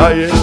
I am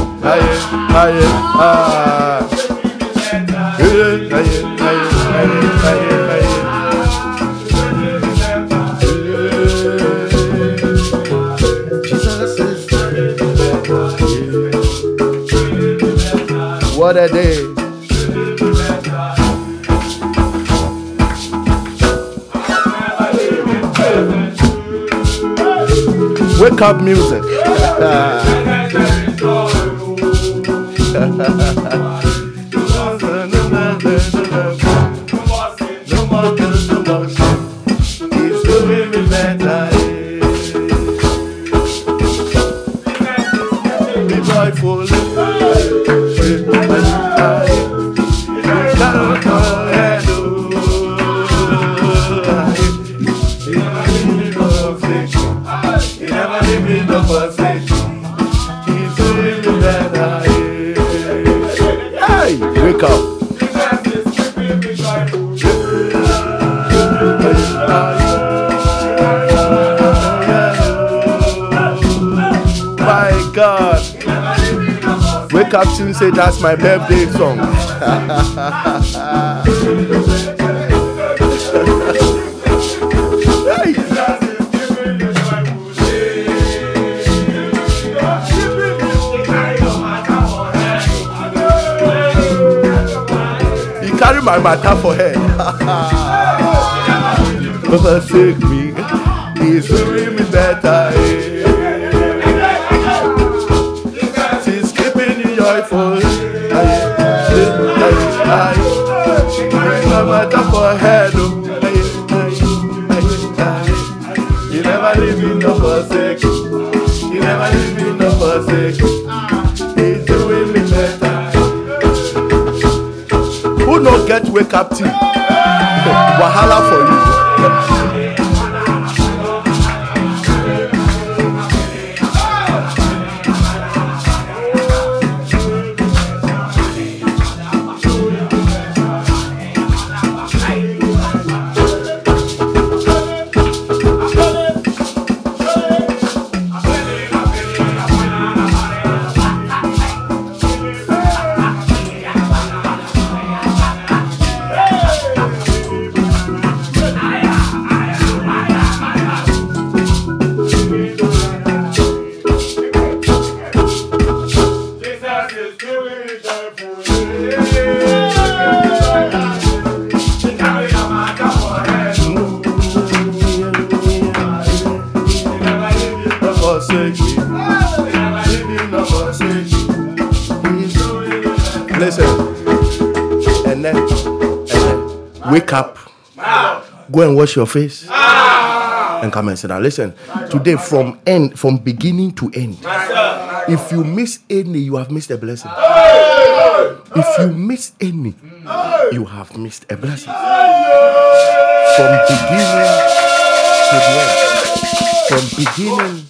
say that's my birthday song. way captive wahala for you. go and wash your face ah. and come and sit down. Listen, today from end, from beginning to end, if you miss any, you have missed a blessing. If you miss any, you have missed a blessing. From beginning to the end. From beginning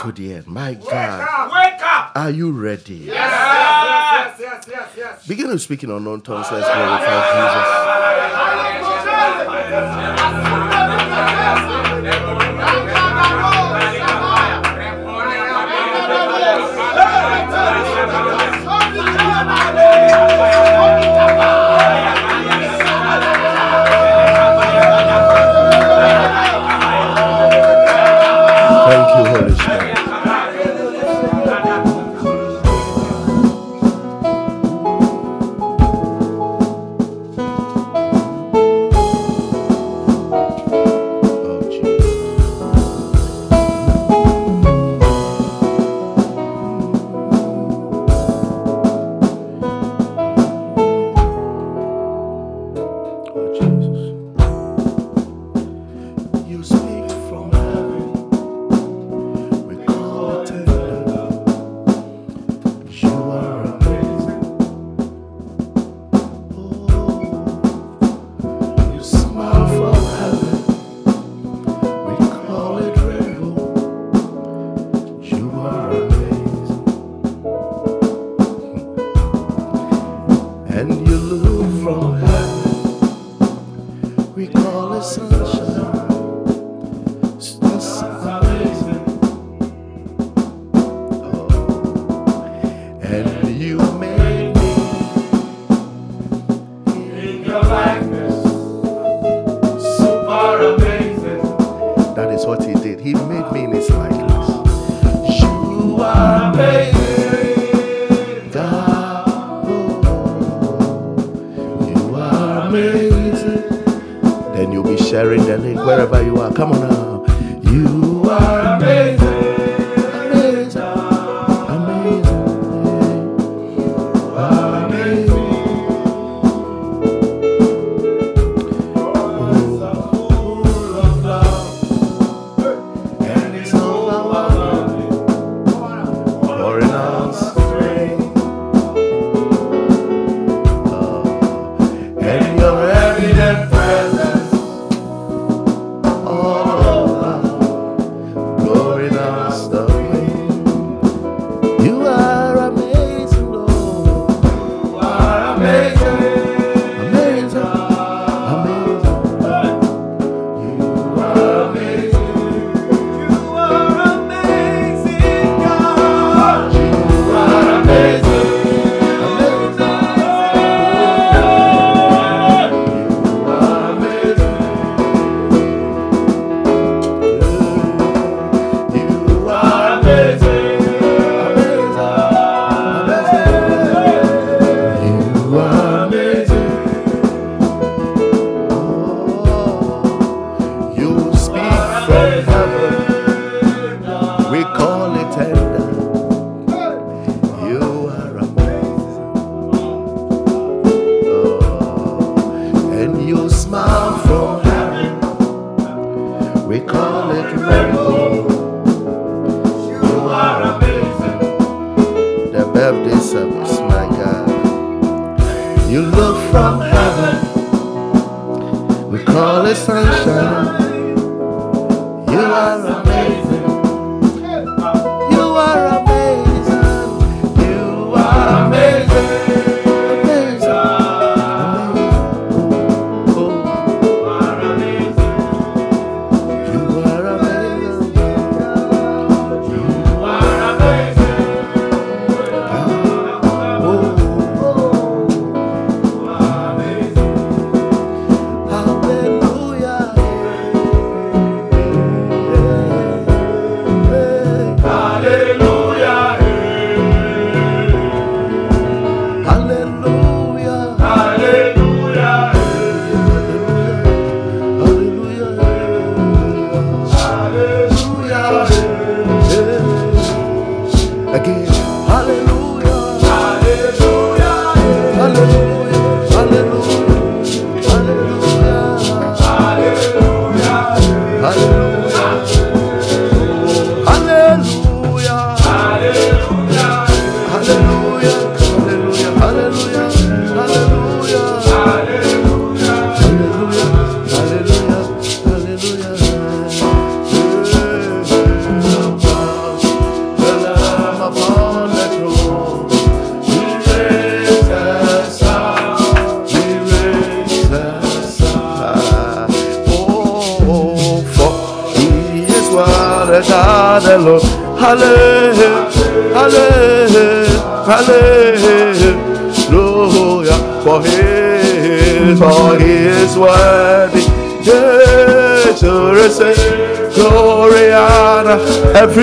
to the end. My God. Are you ready? Yes. yes, yes, yes. Begin to speak in unknown tongues. Let's glorify Jesus. Yes.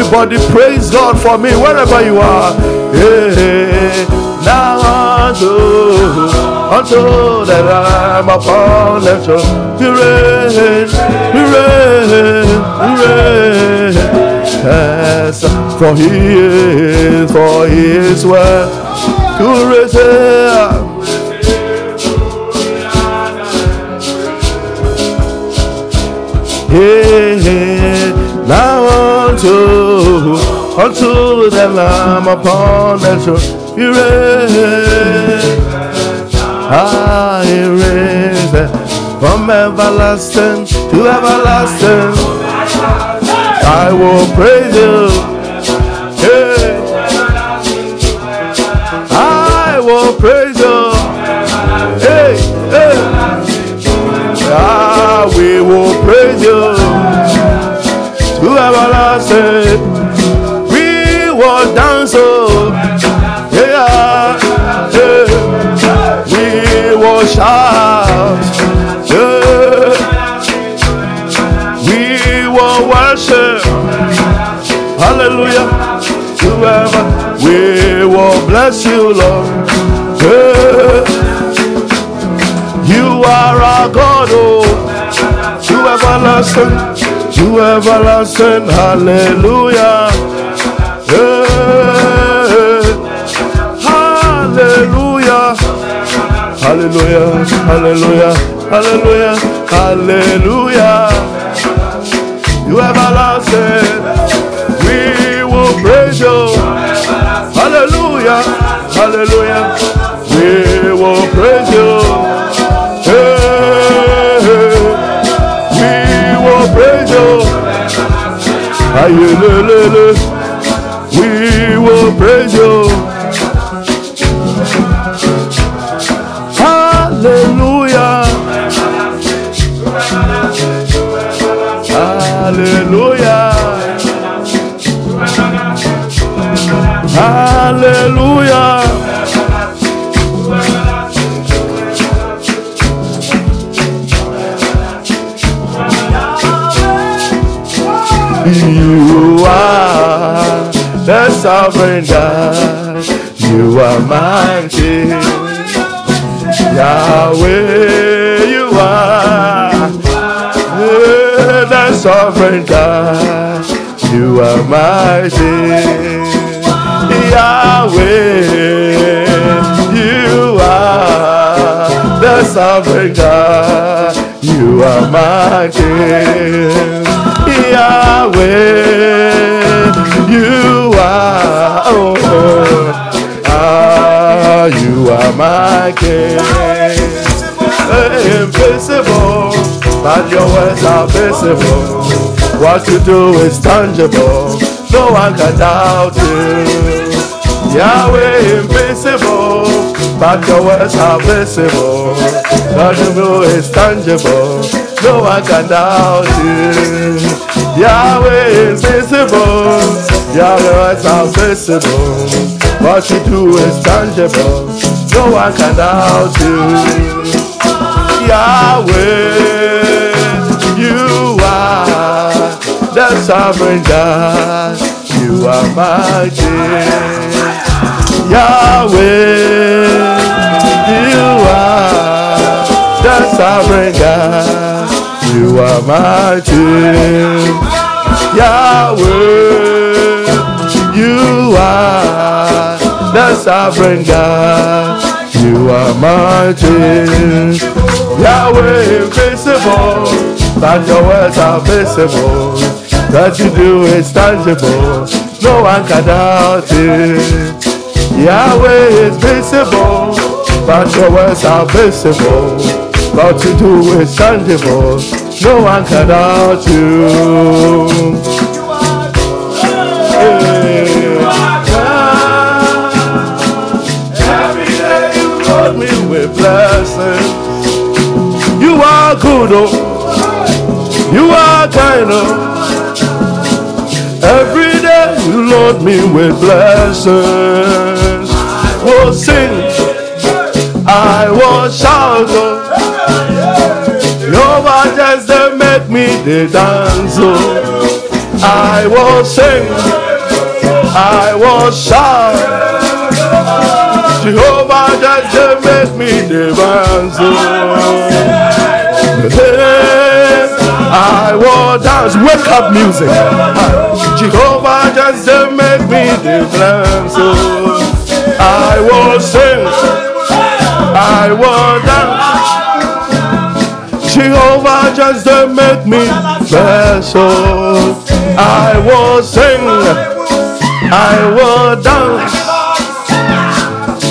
Everybody praise God for me wherever you are. Hey, now unto, unto that I'm upon the throne. He reigns, he reigns, he reigns. Yes, for he is, for he is well to return. Yeah. to the Lamb upon the throne. You reign. Ah, you reign from everlasting to everlasting. I will praise you. Hey. I will praise you. Hey, hey. Ah, we will praise you to everlasting will dance, oh. Yeah, yeah. We will shout. Yeah. We will worship. Hallelujah. Whoever. We will bless you, Lord. Yeah. You are our God, oh. You everlasting. You everlasting. Hallelujah. Hallelujah, hallelujah, hallelujah, hallelujah. You have everlasting, we will praise you. Hallelujah, hallelujah, we will praise you. Hey, we will praise you. Ayelelele, sovereign God. You are mighty. Yahweh, you are the sovereign God. You are my mighty. Yahweh, you are. Oh, Ah, you are my king. Invisible, but your words are visible. What you do is tangible. No one can doubt you. Yahweh, invisible, but your words are visible. What you do is tangible. No one can doubt you. Yahweh, is invisible, your words are visible. What you do is tangible. No one can doubt you. Yahweh, you are the sovereign God. You are my King. Yahweh, you are the sovereign God. You are my King. Yahweh, you are the sovereign God. You are mighty. Yahweh, is invisible, but your words are visible. What you do is tangible. No one can doubt it. Yahweh is visible, but your words are visible. What you do is tangible. No one can doubt you. Every day you me with blessings. You are good, oh. You are kind, oh. Every day you load me with blessings. Oh, sing. I will shout, oh. Your just they make me the dance, oh. I will sing. I will shout. Jehovah just they make me the dance, I will dance, wake up music. Jehovah just make me dance, oh. I will sing. I will dance. Jehovah just make me special. I will sing, I will dance.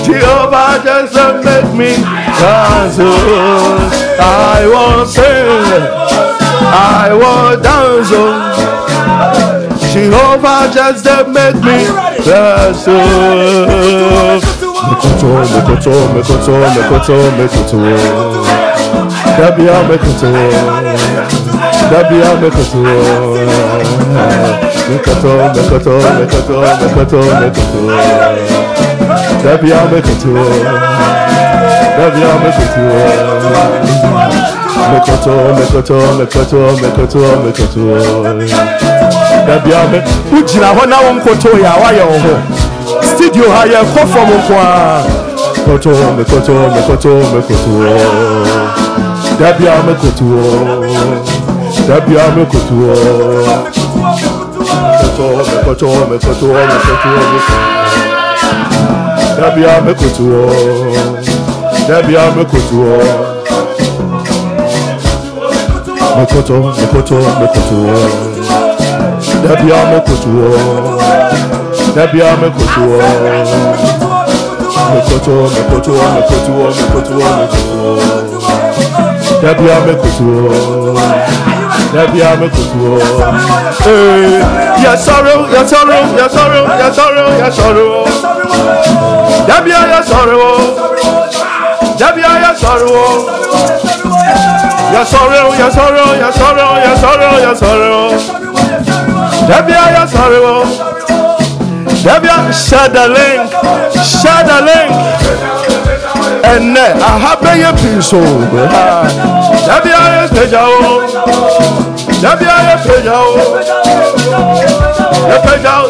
Jehovah just make me dance. Oh. I will sing, I will dance. oh. Jehovah just to make me special. Mekoto, mekoto, mekoto, mekoto, mekoto. Dabia mekoto. Dabia mekoto. Mekoto, mekoto, mekoto, mekoto, mekoto. Dabia mekoto. Dabia mekoto. Mekoto, mekoto, mekoto, mekoto, mekoto. Dabia me. Wogyina hɔ na wo nkoto yɛ a woayɛ wo ho. studio ha yɛkɔ fam nko a koto mekoto mekoto mekoto dabia mekoto dabia mekoto mekoto mekoto mekoto mekoto dabia mekoto dabia mekoto mekoto mekoto mekoto dabia mekoto dabia mekoto mekoto mekoto mekoto mekoto mekoto dabia mekoto dabia mekoto ee yasọrọ yasọrọ yasọrọ yasọrọ yasọrọ dabia yasọrọ dabia yasọrọ yasọrọ yasọrọ yasọrọ yasọrọ yasọrọ dabia yasọrọ dabia share the link share the link ẹnẹ ahabẹyẹ pinso dabia yẹ pẹja o dabia yẹ pẹja o yẹ pẹja o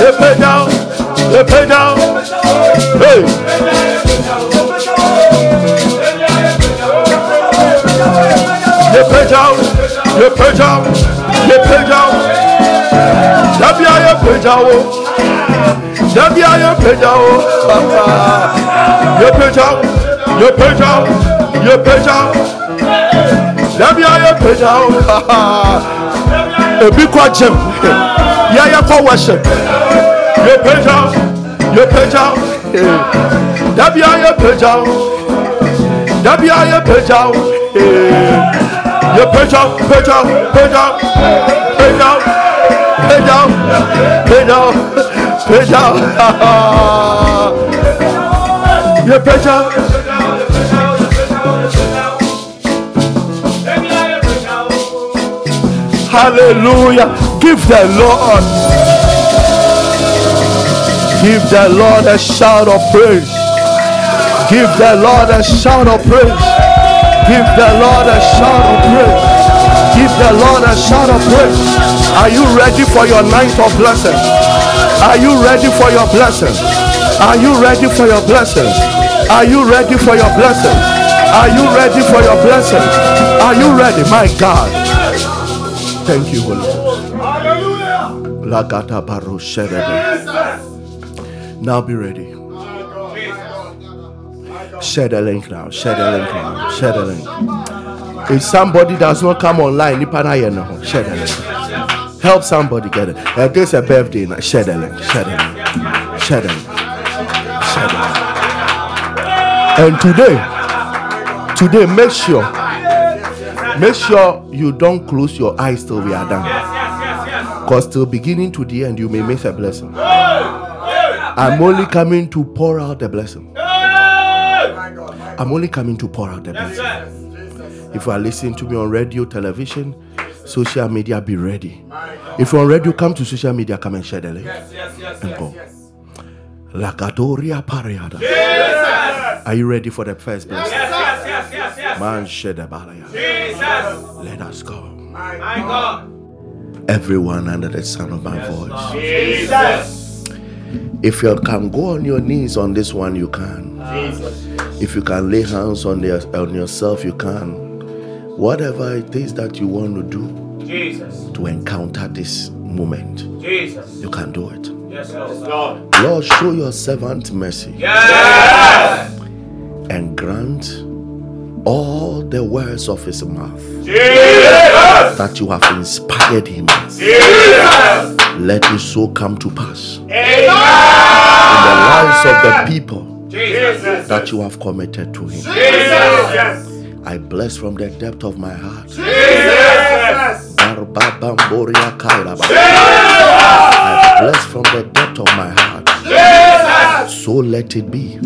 yẹ pẹja o yẹ pẹja o hey. yẹ pẹja o yẹ pẹja o yẹ o yẹ pẹja o dabia yẹ pẹja o yẹ pẹja o yẹ pẹja o yẹ pẹja o dabia yẹ pẹja o ebi kọ jẹm yẹyẹ kọ wẹsẹ yẹ pẹja o yẹ pẹja o dabia yẹ pẹja o dabia yẹ pẹja o yẹ pẹja o pẹja o pẹja o pẹja o pẹja o pẹja o pẹja o yẹ pẹja o. Hallelujah. Give the Lord. Give the Lord a shout of praise. Give the Lord a shout of praise. Give the Lord a shout of praise. Give the Lord a shout of praise. Are you ready for your night of blessing? Are you ready for your blessing? Are you ready for your blessing? Are you ready for your blessing? Are you ready for your blessing? Are you ready, my God? Thank you, Holy Ghost. Now be ready. Share the link now. Share the link now. Share the link. If somebody does not come online, nipa na yɛ ne ho. share the link. Help somebody get it. Uh, this a birthday. Now. Share the link. Share the link. Share the link. Share the link. And today, today, make sure, make sure you don't close your eyes till we are done. Because till beginning to the end, you may miss a blessing. I'm only coming to pour out the blessing. I'm only coming to pour out the blessing. If you are listening to me on radio, television, social media, be ready. If you're on radio, come to social media, come and share the link. Yes, yes, and go. Lakadoria Pariada. Are you ready for the first blessing? Yes, yes, yes, yes. Man, share the balaya. Let us go. My God. Everyone under the sound of my voice. If you can go on your knees on this one, you can. If you can lay hands on, your, on yourself, you can. Whatever it is that you want to do Jesus. to encounter this moment, Jesus. you can do it. Yes, Lord. Lord, show your servant mercy Yes. and grant all the words of his mouth Jesus. that you have inspired him. Jesus. Let it so come to pass in the lives of the people Jesus. that you have committed to him. Jesus. I bless from the depth of my heart. Jesus. I bless from the depth of my heart. Jesus. So let it be.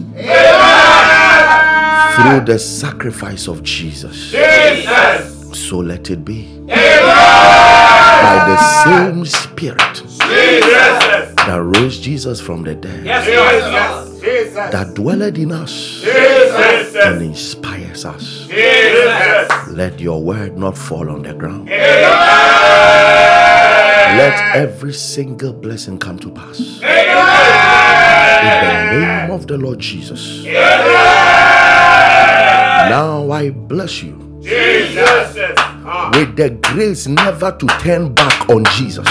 Through the sacrifice of Jesus. Jesus. So let it be. By the same Spirit Jesus. that rose Jesus from the dead, Yes, Jesus. that dwelleth in us Jesus. and inspires us. Jesus. Let your word not fall on the ground. Amen. Let every single blessing come to pass. Amen. In the name of the Lord Jesus. Now I bless you Jesus. With the grace never to turn back on Jesus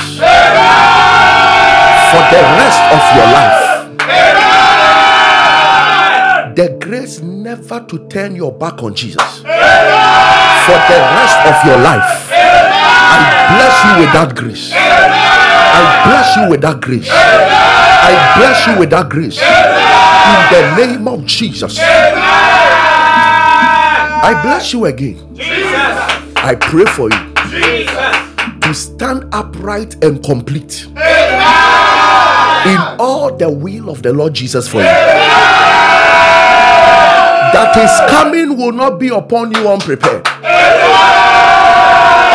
for the rest of your life. The grace never to turn your back on Jesus for the rest of your life. I bless you with that grace. I bless you with that grace. I bless you with that grace. In the name of Jesus. I bless you again. I pray for you Jesus. to stand upright and complete in all the will of the Lord Jesus for you. That his coming will not be upon you unprepared.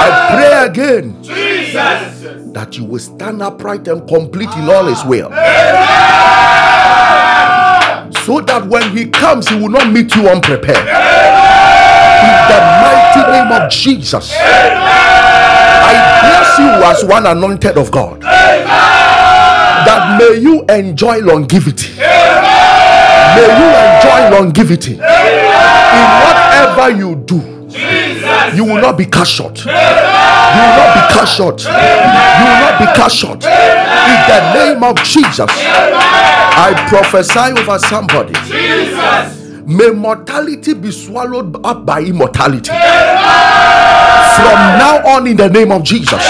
I pray again Jesus. that you will stand upright and complete in all his will. So that when he comes, he will not meet you unprepared. In the mighty name of Jesus, I bless you as one anointed of God. That may you enjoy longevity. May you enjoy longevity in whatever you do. You will not be cut short. You will not be cut short. You will not be cut short. In the name of Jesus, I prophesy over somebody. May mortality be swallowed up by immortality. From now on, in the name of Jesus,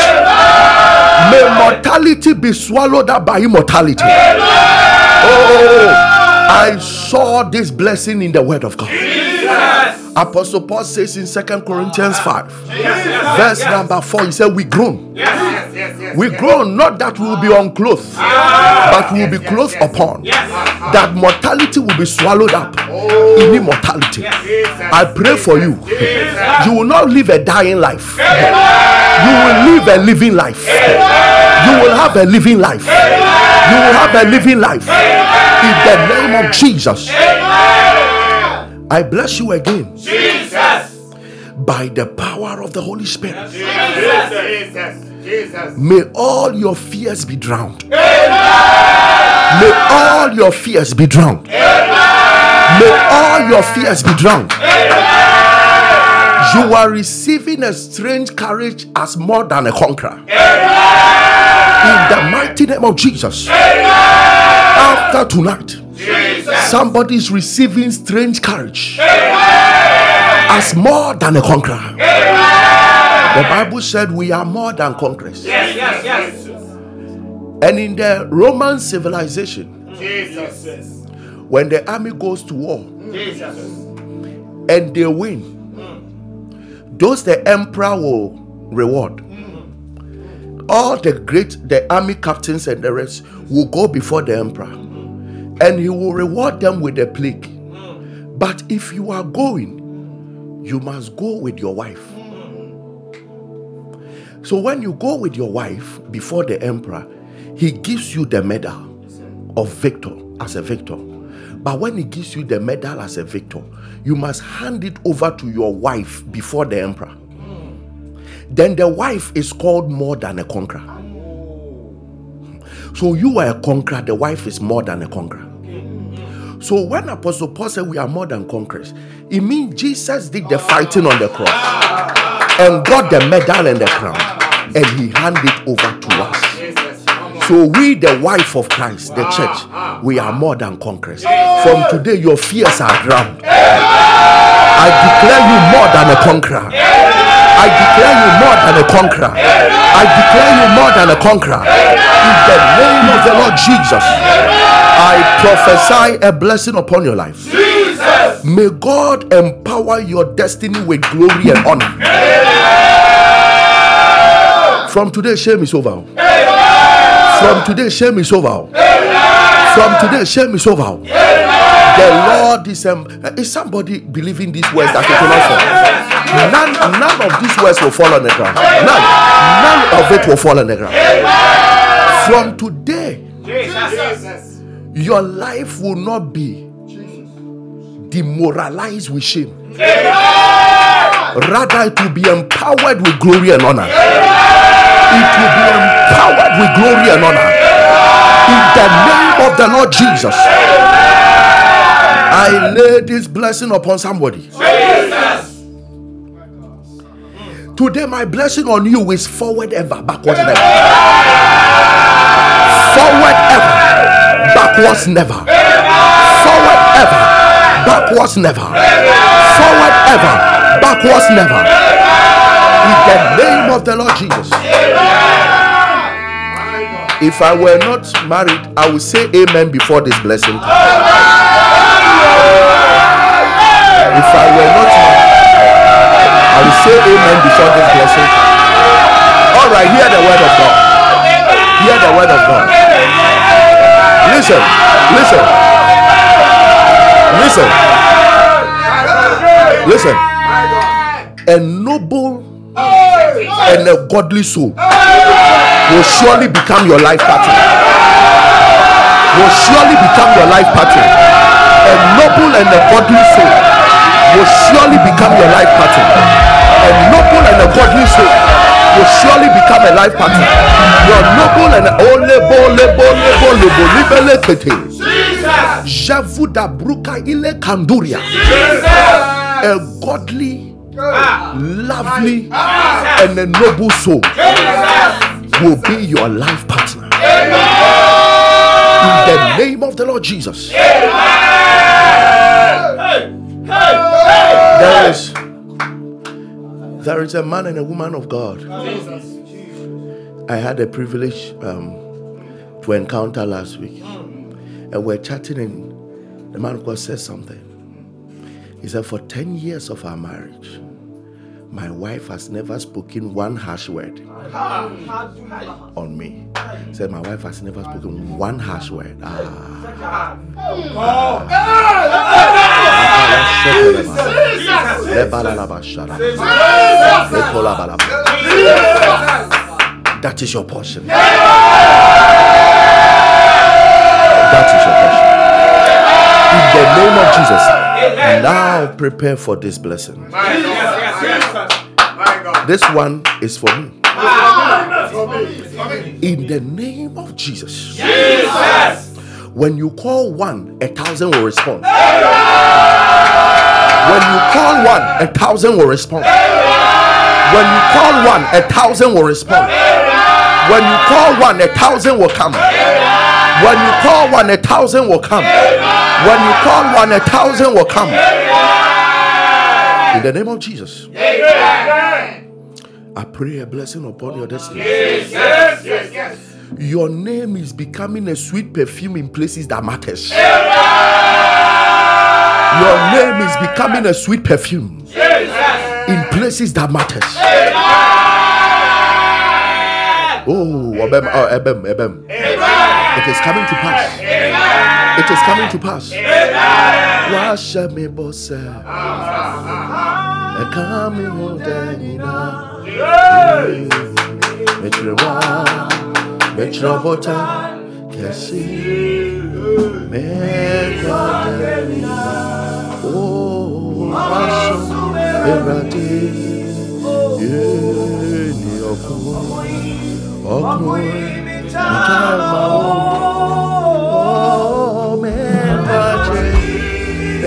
may mortality be swallowed up by immortality. Oh, I saw this blessing in the word of God. Apostle Paul says in Second Corinthians 5, verse number 4, he said, We groan. Yes, yes, yes. We groan not that we will be unclothed, but we will be clothed upon. That mortality will be swallowed up in immortality. I pray for you. You will not live a dying life. You will live a living life. You will have a living life. You will have a living life. In the name of Jesus. I bless you again Jesus. by the power of the Holy Spirit. Jesus. Jesus. Jesus. May all your fears be drowned. Amen. May all your fears be drowned. Amen. May all your fears be drowned. Amen. You are receiving a strange courage as more than a conqueror. Amen. In the mighty name of Jesus. Amen. After tonight, somebody is receiving strange courage as more than a conqueror. The Bible said we are more than conquerors. Yes, yes, yes. And in the Roman civilization, Jesus. when the army goes to war Jesus. and they win, those the emperor will reward. Mm. All the great, the army captains and the rest will go before the emperor and he will reward them with a plague. But if you are going, you must go with your wife. So when you go with your wife before the emperor, he gives you the medal of victor as a victor. But when he gives you the medal as a victor, you must hand it over to your wife before the emperor. Then the wife is called more than a conqueror. So you are a conqueror, the wife is more than a conqueror. So when Apostle Paul said we are more than conquerors, it means Jesus did the fighting on the cross and got the medal and the crown, and he handed it over to us. So we, the wife of Christ, the church, we are more than conquerors. From today, your fears are drowned. I declare you more than a conqueror. I declare you more than a conqueror. I declare you more than a conqueror. In the name of the Lord Jesus, I prophesy a blessing upon your life. Jesus. May God empower your destiny with glory and honor. From today, shame is over. From today, shame is over. From today, shame is over. The Lord is um, is somebody believing these words that it will not fall. None, none of these words will fall on the ground. None, none of it will fall on the ground. From today, Jesus. Your life will not be demoralized with shame. Rather, it will be empowered with glory and honor. It will be empowered with glory and honor. In the name of the Lord Jesus. I lay this blessing upon somebody. Today, my blessing on you is forward ever, backwards never. Forward ever, backwards never. Forward ever, backwards never. Forward ever, backwards never. In the name of the Lord Jesus. If I were not married, I would say amen before this blessing. comes. If I were not married, I will say amen before this blessing. All right, hear the word of God. Hear the word of God. Listen, listen, listen, listen. A noble and a godly soul will surely become your life partner. Will surely become your life partner. A noble and a godly soul will surely become your life partner. A noble and a godly soul will surely become a life partner. Your noble and ole bole bole bole bole bele kete. Javu da bruka ile kanduria. A godly, lovely, and a noble soul will be your life partner. In the name of the Lord Jesus. There is there is a man and a woman of God. I had a privilege um, to encounter last week. And we're chatting and the man of God said something. He said, For 10 years of our marriage, my wife has never spoken one harsh word on me. Said, My wife has never spoken one harsh word. Ah. That is your portion. That is your portion. In the name of Jesus, now prepare for this blessing. This one is for me. Ah. In the name of Jesus. When you call one, a thousand will respond. When you call one, a thousand will respond. When you call one, a thousand will respond. When you call one, a thousand will come. When you call one, a thousand will come. When you call one, a thousand will come. In the name of Jesus. I pray a blessing upon your destiny. Yes, yes, yes. Your name is becoming a sweet perfume in places that matters. Amen. Your name is becoming a sweet perfume in places that matters. Oh, Ebem, uh, oh, Ebem, Ebem. It is coming to pass. Amen. It is coming to pass. Wash me, boss. A coming Metrowa, Metrobota, Kessi, Mekwada, Oh, Maso, Erade, Yeni Oku, Oku, Mutama, Oh,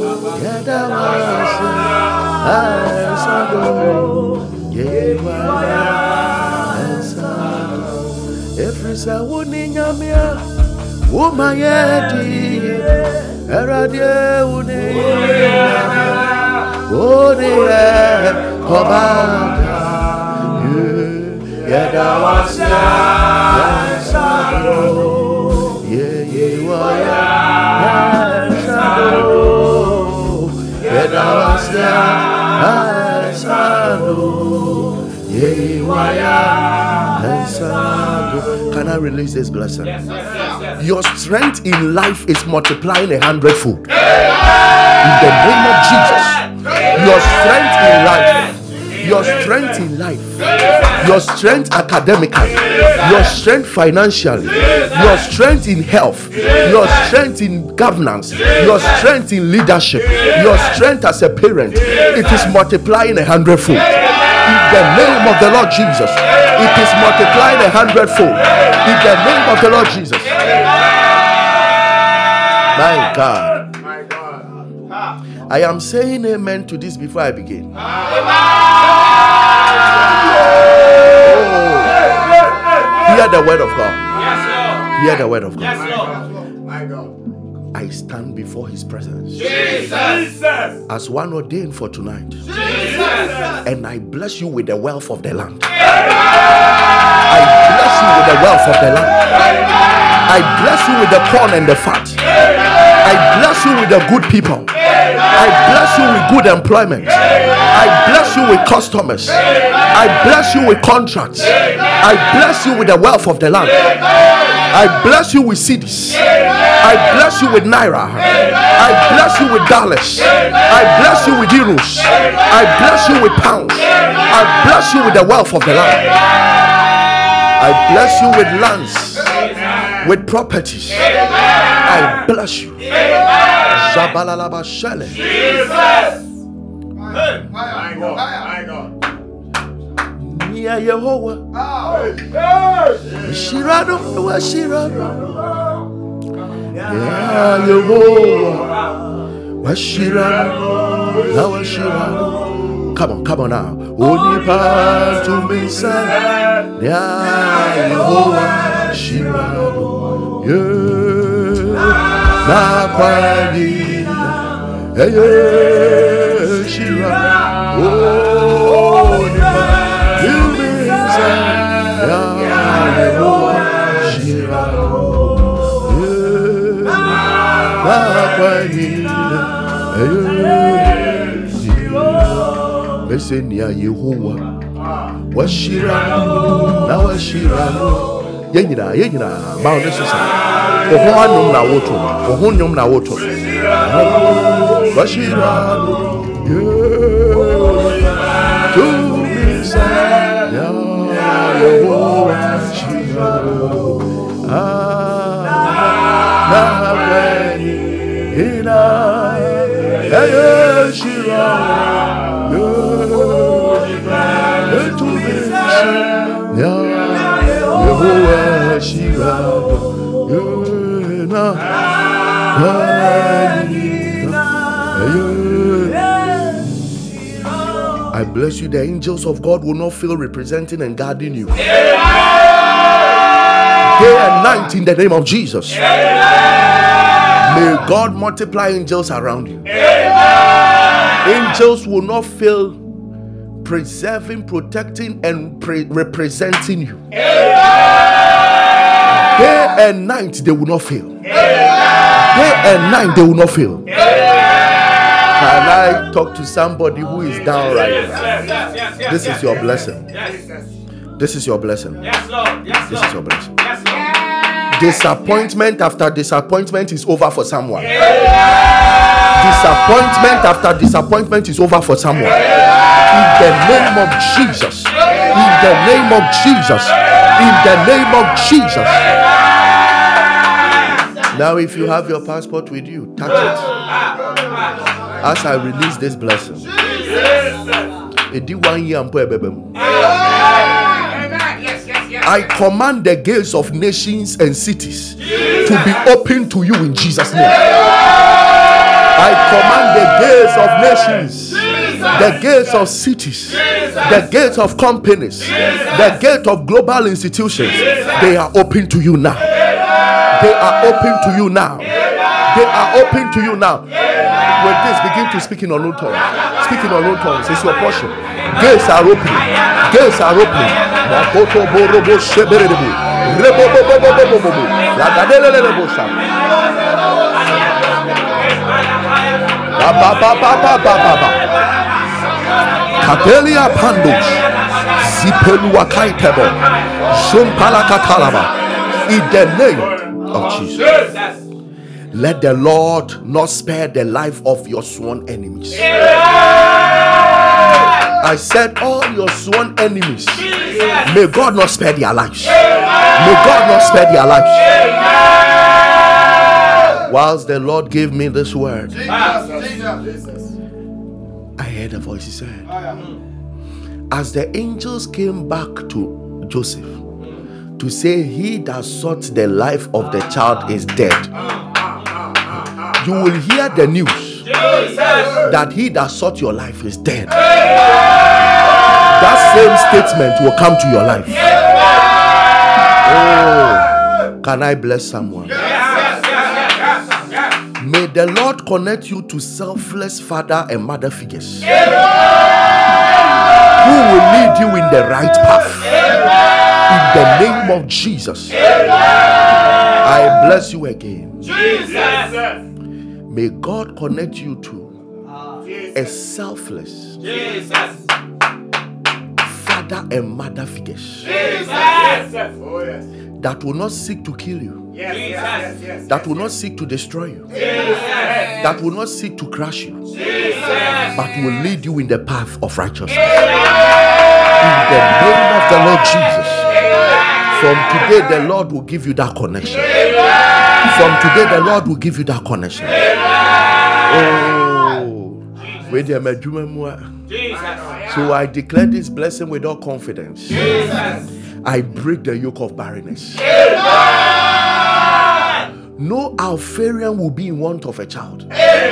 Yeah, that was ya. And Sando. Yeah, you are ya. And Sando. Every Sawuni Nyamia. Woman, yeah, Erade uni Uni e Kobada Yeda Yeda wasya Yansado Ye ye waya Yansado Can I release this blessing? Your strength in life is multiplying a hundredfold. In the name of Jesus. Your strength in life. Your strength in life. Your strength academically. Your strength financially. Your strength in health. Your strength in governance. Your strength in leadership. Your strength as a parent. It is multiplying a hundredfold. In the name of the Lord Jesus. It is multiplying a hundredfold. In the name of the Lord Jesus. My God. My God. I am saying amen to this before I begin. Oh. Hear the word of God. Yes, Lord. Hear the word of God. Yes, Lord. My God. I stand before his presence Jesus. as one ordained for tonight. Jesus. And I bless you with the wealth of the land. I bless you with the wealth of the land. I bless you with the corn and the fat. I bless you with the good people. I bless you with good employment. I bless you with customers. I bless you with contracts. I bless you with the wealth of the land. I bless you with cities. I bless you with naira. I bless you with dollars. I bless you with euros. I bless you with pounds. I bless you with the wealth of the land. I bless you with lands, with properties. I bless you. Shabalalaba shele. My My God. God. My God. Nia Yehovah. Shirado, wa Shirado. Ya Yehovah. Wa Shirado, na wa Shirado. Come on, come on now. Onipa to me say, Ya Yehovah. Shirado. Yeah. Na kwani. Yeah, yeah. Shirado. Onipa. You be Ya Yehovah. Shirado. Yeah. Na kwani. Mese ni ya Yehowa washira na washira yɛn nyinaa yɛn nyinaa ma ɔno so sa ɔho anum na woto ɔho nnwom na woto washira tumi sa ya Yehowa shira ah na kwani ina ya shira Yehovah I bless you. The angels of God will not fail representing and guarding you. Day and night in the name of Jesus. May God multiply angels around you. Angels will not fail preserving, protecting, and pre- representing you. Day and night they will not fail. Day and night they will not fail. Can I talk to somebody who is down right now? Yes, yes, yes, yes. This is your blessing. Yes. This is your blessing. Yes, Lord. Yes, This is your blessing. Yes, Lord. Disappointment after disappointment is over for someone. Disappointment after disappointment is over for someone. In the name of Jesus. In the name of Jesus. In the name of Jesus. Now, if you have your passport with you, touch it. Ah. As I release this blessing. Edi one year and. I command the gates of nations and cities to be open to you in Jesus' name. I command the gates of nations, the gates of cities, the gates of companies, the gate of global institutions. They are open to you now. They are open to you now. They are open to you now. With this, begin to speak in unknown tongues. Speak in unknown tongues. It's your portion. Gates are open. Gates are open. Ba. Kadelia pandos. Zipelua kaitebo. Zumpala katalaba. In the name of Jesus. Jesus. Let the Lord not spare the life of your sworn enemies. I said, all your sworn enemies, may God not spare their lives. May God not spare their lives. Whilst the Lord gave me this word, Jesus. I heard a voice. He said, As the angels came back to Joseph to say, He that sought the life of the child is dead, you will hear the news Jesus. that he that sought your life is dead. That same statement will come to your life. Oh, can I bless someone? Yes, yes. May the Lord connect you to selfless father and mother figures who will lead you in the right path. In the name of Jesus, I bless you again. Jesus. May God connect you to ah. a selfless Jesus. father and mother figures Jesus. Oh, that will not seek to kill you, that will not seek to destroy you, Jesus. that will not seek to crush you, Jesus. but will lead you in the path of righteousness. In the name of the Lord Jesus. From today, the Lord will give you that connection. From today, the Lord will give you that connection. Oh, wait there, my Juma mua. Jesus. so I declare this blessing with all confidence. Jesus. I break the yoke of barrenness. Amen. No Alpharian will be in want of a child. Amen.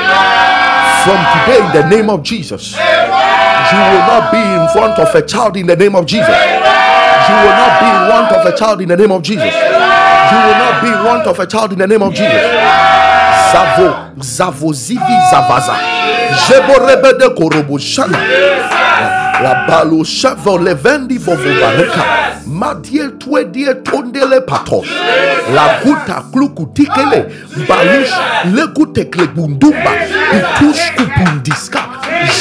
From today, in the name of Jesus, you will not be in front of a child in the name of Jesus. You will not be in want of a child in the name of Jesus. You will not be want of a child in the name of Jesus. Zavo, Zavo, Zivi, Zavaza. Jeborebede koroboshana. La balo shavo levendi vovo bareka. Madie tue die tondele patos. La guta kluku tikele. Balush legute klebundumba. Itush kupundiska.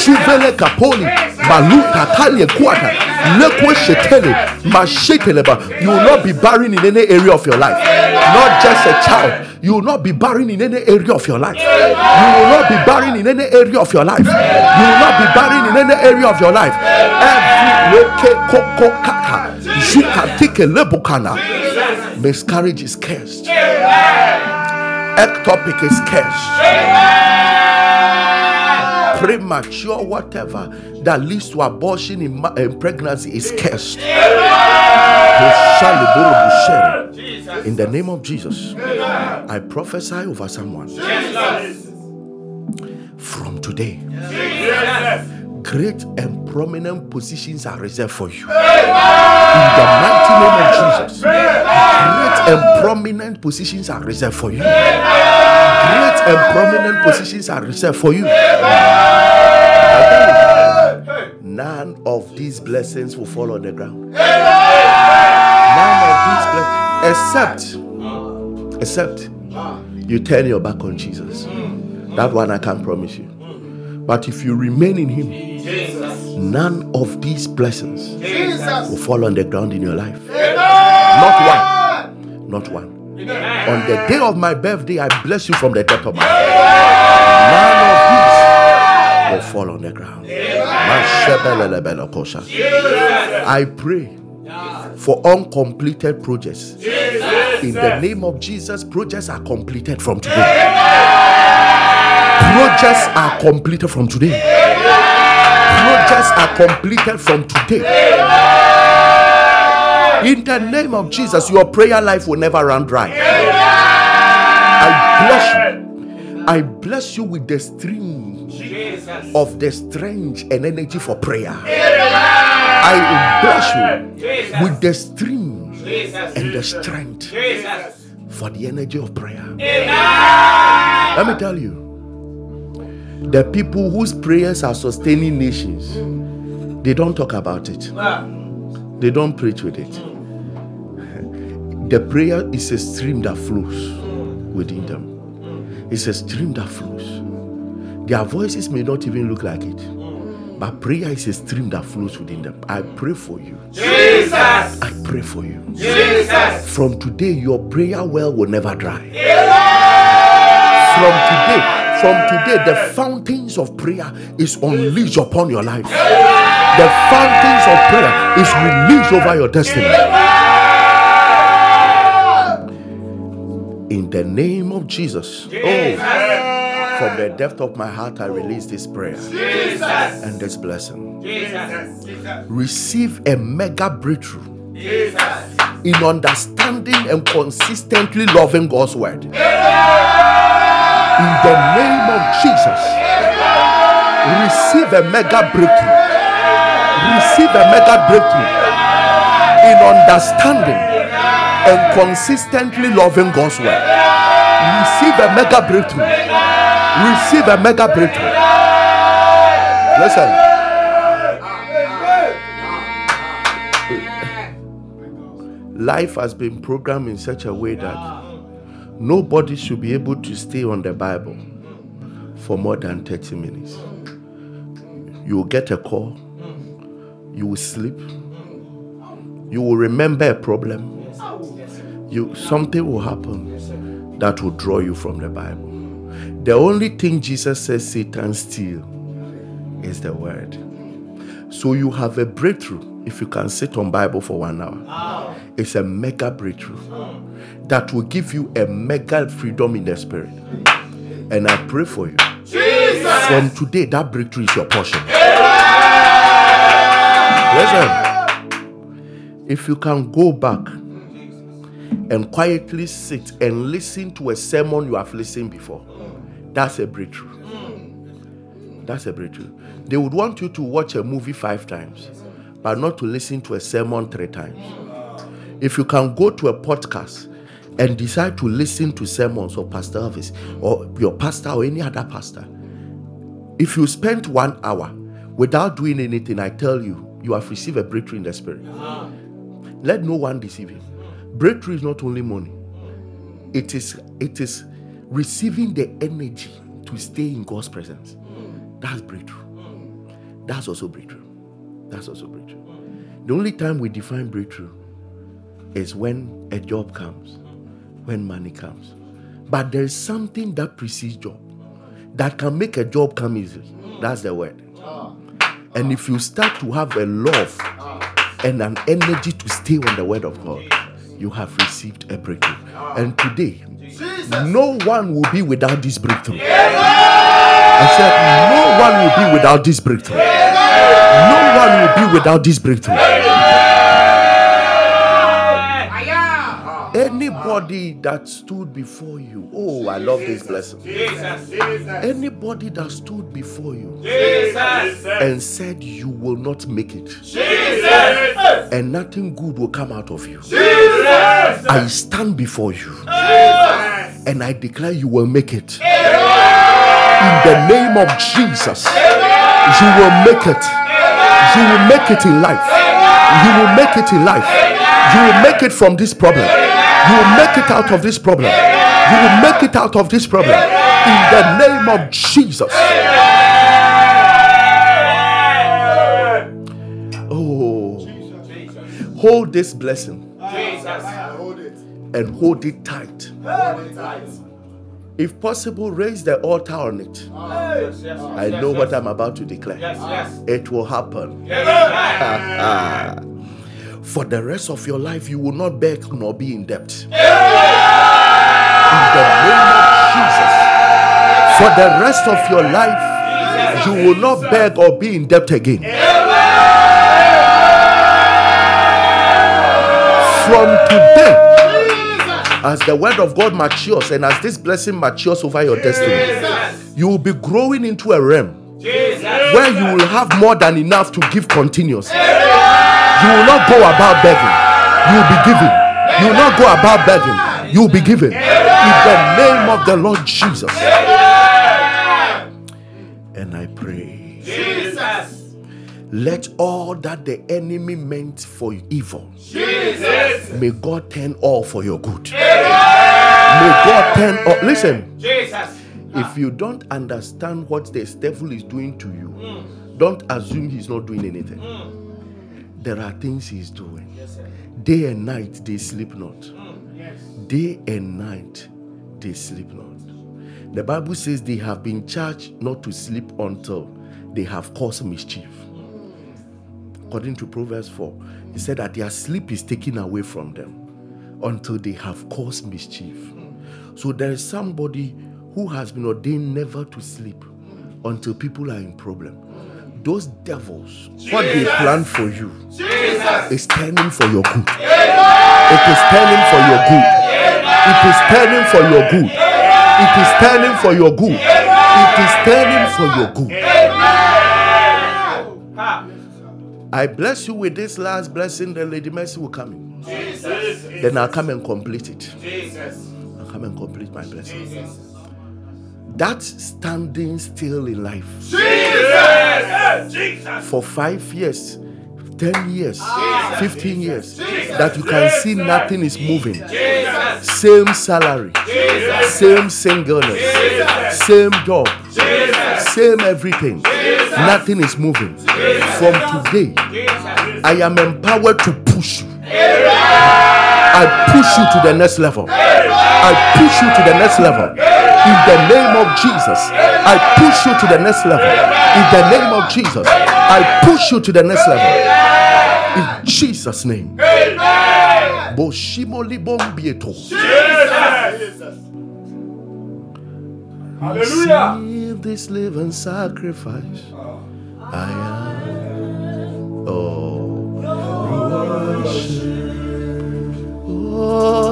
Juvele kapoli. Maluta shetele. Masheteleba. You will not be barren in any area of your life. Not just a child. You will not be barren in any area of your life. You will not be barren in any area of your life. You will not be barren in any area of your life. Every koko kaka. Lebukana. Miscarriage is cursed. Ectopic is cursed. Premature whatever that leads to abortion in, ma- in pregnancy is cursed. In the name of Jesus, I prophesy over someone from today. Great and prominent positions are reserved for you. In the mighty name of Jesus. Great and prominent positions are reserved for you. Great and prominent positions are reserved for you. I tell you, None of these blessings will fall on the ground. None of these blessings, except, except you turn your back on Jesus. That one I can promise you. But if you remain in Him, Jesus. none of these blessings Jesus. will fall on the ground in your life. Not one. Not one. On the day of my birthday, I bless you from the depth of my heart. None of these will fall on the ground. I pray for uncompleted projects. In the name of Jesus, projects are completed from today. Projects are completed from today. Projects are completed from today. In the name of Jesus, your prayer life will never run dry. I bless you. I bless you with the stream of the strength and energy for prayer. I bless you with the stream and the strength for the energy of prayer. Let me tell you, the people whose prayers are sustaining nations, they don't talk about it. They don't preach with it. The prayer is a stream that flows within them. It's a stream that flows. Their voices may not even look like it, But prayer is a stream that flows within them. I pray for you. Jesus. I pray for you. Jesus. From today, your prayer well will never dry. From today, from today, the fountains of prayer is unleashed upon your life. The fountains of prayer is released over your destiny. In the name of Jesus. Oh, from the depth of my heart, I release this prayer Jesus. and this blessing. Jesus. Jesus. Receive a mega breakthrough Jesus. in understanding and consistently loving God's word. In the name of Jesus, receive a mega breakthrough. Receive a mega breakthrough in understanding and consistently loving God's word. Receive a mega breakthrough. Receive a mega breakthrough. Listen. life has been programmed in such a way that nobody should be able to stay on the Bible for more than 30 minutes. You will get a call, you will sleep, you will remember a problem, you something will happen that will draw you from the Bible. The only thing Jesus says Satan steal is the word. So you have a breakthrough if you can sit on Bible for one hour. It's a mega breakthrough that will give you a mega freedom in the spirit. And I pray for you. From today, that breakthrough is your portion. Listen, if you can go back and quietly sit and listen to a sermon you have listened before, that's a breakthrough. That's a breakthrough. They would want you to watch a movie five times, but not to listen to a sermon three times. If you can go to a podcast and decide to listen to sermons or Pastor Elvis or your pastor or any other pastor, if you spend one hour without doing anything, I tell you, you have received a breakthrough in the spirit. Let no one deceive you. Breakthrough is not only money, it is it is receiving the energy to stay in God's presence. That's breakthrough. That's also breakthrough. That's also breakthrough. The only time we define breakthrough is when a job comes, when money comes. But there is something that precedes job that can make a job come easily. That's the word. And if you start to have a love and an energy to stay on the word of God, you have received a breakthrough. And today, no one will be without this breakthrough. I said, no one will be without this breakthrough. No one will be without this breakthrough. Anybody that stood before you, oh, I love this blessing. Jesus. Jesus. Anybody that stood before you and said you will not make it and nothing good will come out of you, Jesus. I stand before you and I declare you will make it. In the name of Jesus, you will make it. You will make it in life. You will make it in life. You will make it from this problem. You will make it out of this problem. You will make it out of this problem. In the name of Jesus. Oh, hold this blessing. And hold it tight. If possible, raise the altar on it. I know what I'm about to declare. It will happen. For the rest of your life, you will not beg nor be in debt. In the name of Jesus. For the rest of your life, you will not beg or be in debt again. From today, as the word of God matures and as this blessing matures over your destiny, you will be growing into a realm Jesus. where you will have more than enough to give continuously. You will not go about begging. You will be giving. You will not go about begging. You will be giving. In the name of the Lord Jesus. Let all that the enemy meant for evil, Jesus. may God turn all for your good. May God turn all. Listen, Jesus. if you don't understand what the devil is doing to you, don't assume he's not doing anything. There are things he's doing. Day and night they sleep not. Mm, yes. Day and night they sleep not. The Bible says they have been charged not to sleep until they have caused mischief. According to Proverbs 4, he said that their sleep is taken away from them until they have caused mischief. So there is somebody who has been ordained never to sleep until people are in problem. Those devils, what they plan for you Jesus. is turning for your good. It is turning for your good. It is turning for your good. It is turning for your good. It is turning for your good. I bless you with this last blessing, then Lady Mercy will come in. Then I'll come and complete it. Jesus. I'll come and complete my blessing. That's standing still in life Jesus. for five years, 10 years, 15 years, that you can see nothing is moving. Same salary, same singleness, same job, same everything. Nothing is moving. From today, I am empowered to push you. I push you to the next level. I push you to the next level. In the name of Jesus, I push you to the next level. In the name of Jesus, I push you to the next level. In Jesus' name. Boshimoli bombieto. Hallelujah. Receive this living sacrifice. I am. Oh, worship. Oh,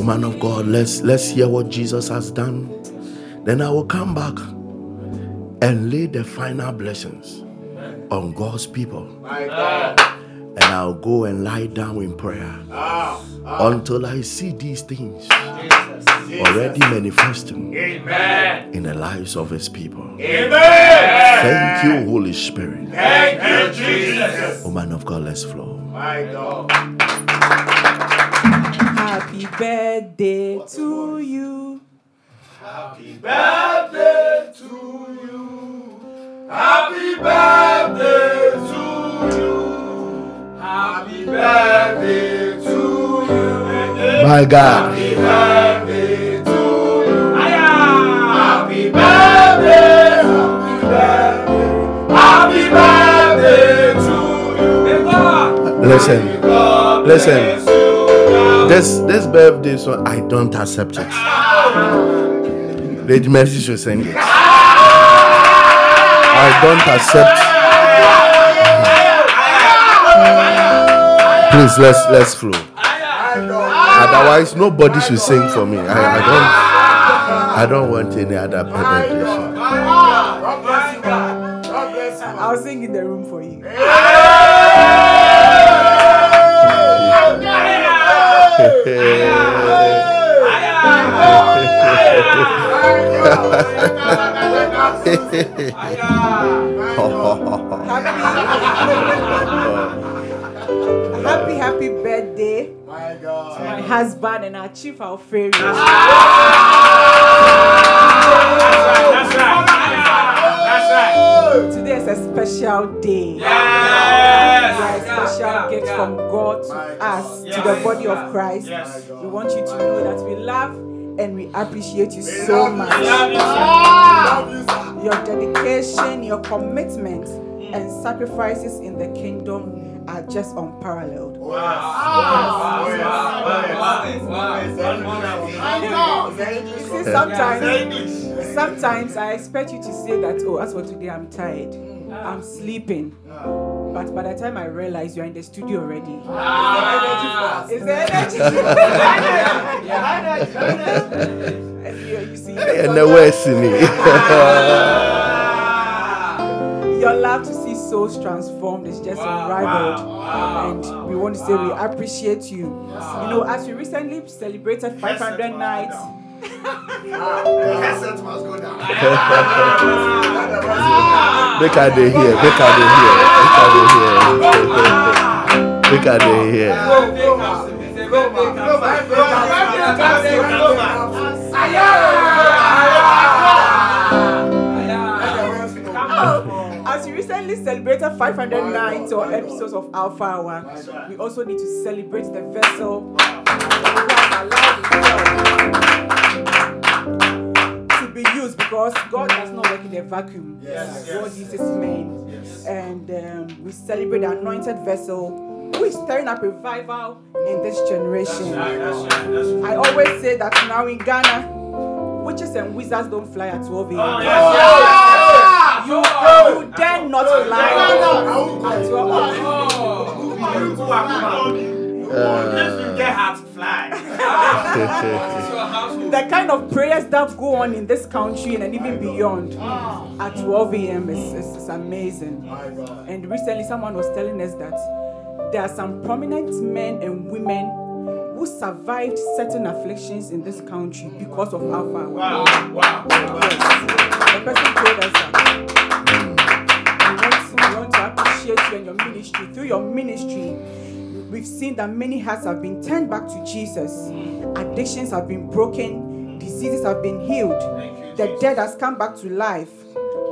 Woman of God, let's let's hear what Jesus has done. Then I will come back and lay the final blessings on God's people. And I'll go and lie down in prayer until I see these things already manifesting Amen. in the lives of his people. Amen. Thank you, Holy Spirit. Thank you, Jesus. Woman of God, let's flow. My God. Happy birthday to you. Happy birthday to you. Happy birthday to you. Happy birthday to you. My God. Happy birthday to you. Happy birthday. Happy birthday. Happy birthday to you. Listen, listen. This this birthday song, I don't accept it. Lady Mercy should sing it. I don't accept. Please let's let's flow. Otherwise, nobody should sing for me. I, I don't I don't want any other bless. I'll sing in the room for you. Happy, happy birthday My to God. my husband and our chief Alfredo. That's right. That's right. That's right. Today is a special day. Yes. You are a special gift from God to us, to the body of Christ. Yes. We want you to know that we love and we appreciate you so I much. you, sir. Love you, sir. Your dedication, your commitment, and sacrifices in the kingdom are just unparalleled. Sometimes, sometimes I expect you to say that, oh, as for today, I'm tired, I'm sleeping. But by the time I realize you're in the studio already, is there energy? And you, you see, And the West in it. your love to see souls transformed is just unrivaled. And we want to say we appreciate you. You know, as we recently celebrated 500 nights, Cassette must go down. Make her dey here. Make her dey here. Make her dey here. Make her dey here. As we recently celebrated 500 nights or episodes of Alpha Hour, we also need to celebrate the vessel who has allowed himself to be used because God does not work in a vacuum. God uses men. And um, we celebrate the anointed vessel who is stirring up revival in this generation. I always say that now in Ghana, witches and wizards don't fly at 12 a.m. You, you dare not fly at 12 Uh, the kind of prayers that go on in this country and even beyond at 12 a.m. is, is, is amazing. And recently, someone was telling us that there are some prominent men and women who survived certain afflictions in this country because of Alpha. Hour. Yes. The person told us that. We want, we want to appreciate you and your ministry. Through your ministry, we've seen that many hearts have been turned back to Jesus. Addictions have been broken. Diseases have been healed. The dead has come back to life.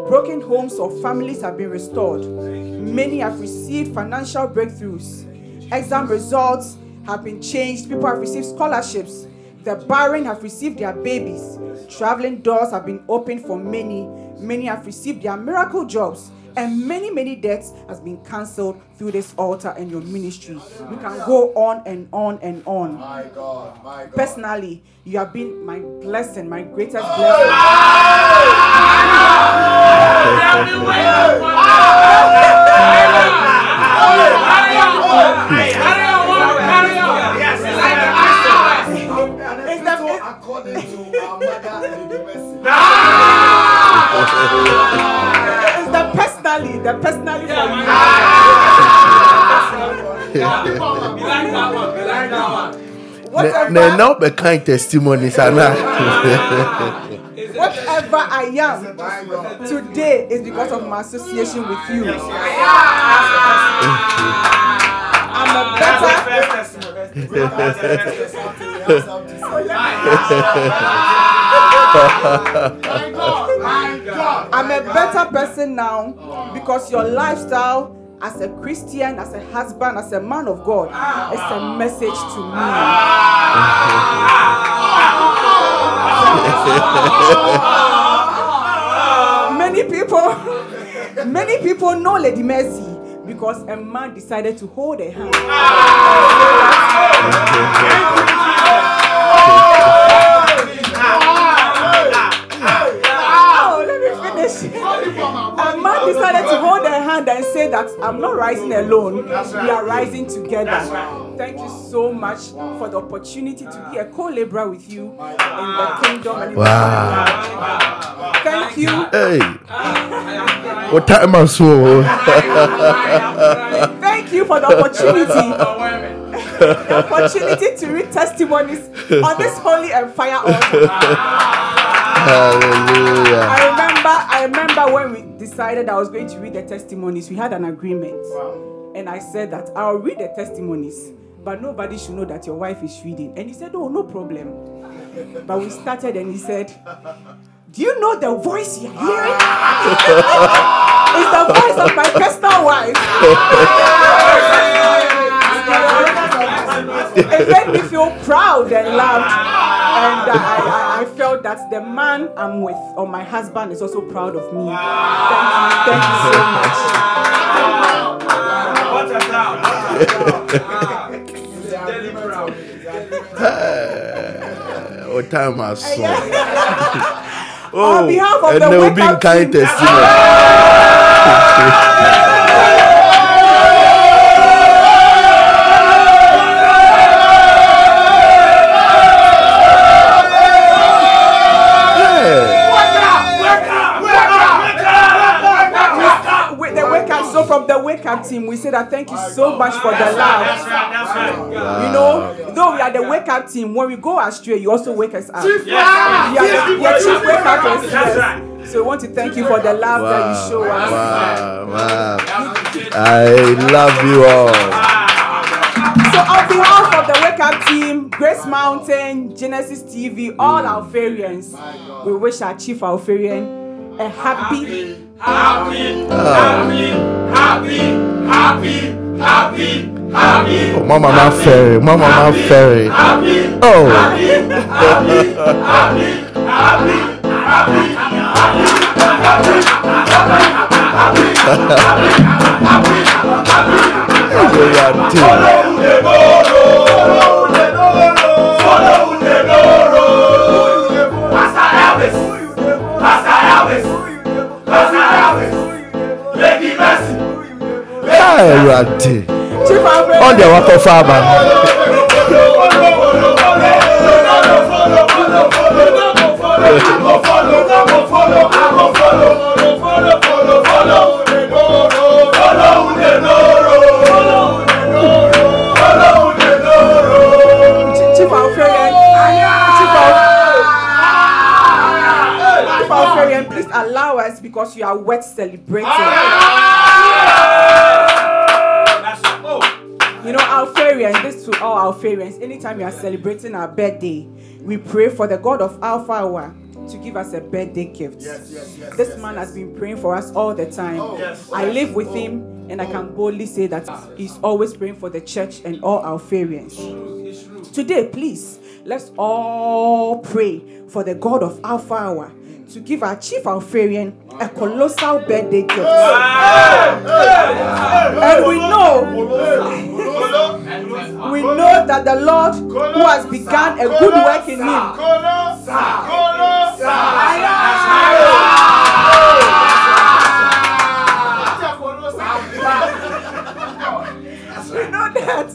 Broken homes or families have been restored. Many have received financial breakthroughs. Exam results have been changed. People have received scholarships. The barren have received their babies. Traveling doors have been opened for many. Many have received their miracle jobs. And many, many deaths has been cancelled through this altar and your ministry. We can go on and on and on. My God, my God. Personally, you have been my blessing, my greatest oh, blessing. And according to our mother, Lady Mercy. Ah! It's the personally, the for you. Na Whatever, na now be kind testimonies ana. whatever I am today is because of my association with you. I'm a better, We have something to say. My God, my God. I'm a better person now because your lifestyle as a Christian, as a husband, as a man of God is a message to me. many people, many people know Lady Mercy because a man decided to hold her hand. Decided to hold her hand and say that I'm not rising alone. We are rising together. Thank you so much for the opportunity to be a co-laborer with you in the kingdom. And in Wow. Thank you. Hey. What time I saw? Thank you for the opportunity. the opportunity to read testimonies on this holy and fire altar. Hallelujah. I remember, I remember when we decided I was going to read the testimonies, we had an agreement. And I said that I'll read the testimonies, but nobody should know that your wife is reading. And he said, Oh, no problem. But we started and he said, Do you know the voice you're hearing? it's the voice of my personal wife. it made me feel proud and loved. And I, I, I felt that the man I'm with, or my husband, is also proud of me. Thank you, thank you so much. What a sound. What time I saw? Oh, On behalf of and the they will Wake be kind testimony. from the team, we say that thank you so much for the love. You know, though we are the wake up team, when we go astray, you also wake us up. Yes. You are the, your chief wake up is yes. So we want to thank you for the love that you show us. wow, wow. I love you all. So on behalf of the Wake Up team, Grace Mountain, Genesis TV, all our Alpharians, we wish our chief Alpharian a happy, Happy, happy, happy, happy, happy, happy, Oh, Mama Ma Ferry, Mama Ma Ferry. happy, Oh, happy, happy, happy, Olúwadé. follow the Lord. Pastor Elvis, Pastor Elvis, Alpharian. Chief Al- Chief Alpharian, please allow us because you are worth celebrating. Know, Alpharian, this to all Alpharians, anytime you are celebrating our birthday, we pray for the God of Alpha Hour to give us a birthday gift. Yes, yes, yes, This man has been praying for us all the time. yes. I live with him and I can boldly say that he's always praying for the church and all Alpharians. Today, please, let's all pray for the God of Alpha Hour to give our chief Alpharian a colossal birthday gift. And we know, we know that the Lord who has begun a good work in him we know that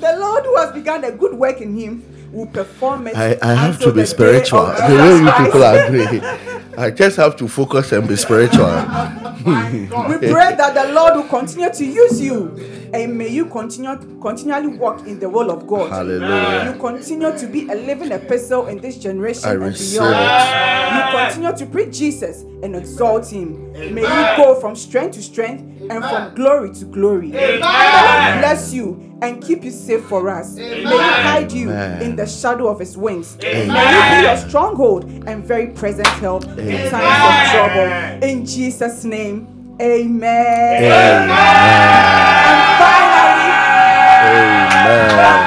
the Lord who has begun a good work in him will perform it. I, I have to be spiritual. The way you people agree. I just have to focus and be spiritual. We pray that the Lord will continue to use you and may you continue continually walk in the will of God. Hallelujah. You continue to be a living epistle in this generation I and receive beyond. it. You continue to preach Jesus and exalt him. May you go from strength to strength and from glory to glory. May the Lord bless you and keep you safe for us. May He hide you Amen. in the shadow of His wings. May you be your stronghold and very present help in times of trouble. In Jesus' name, Amen. Amen. And finally, Amen.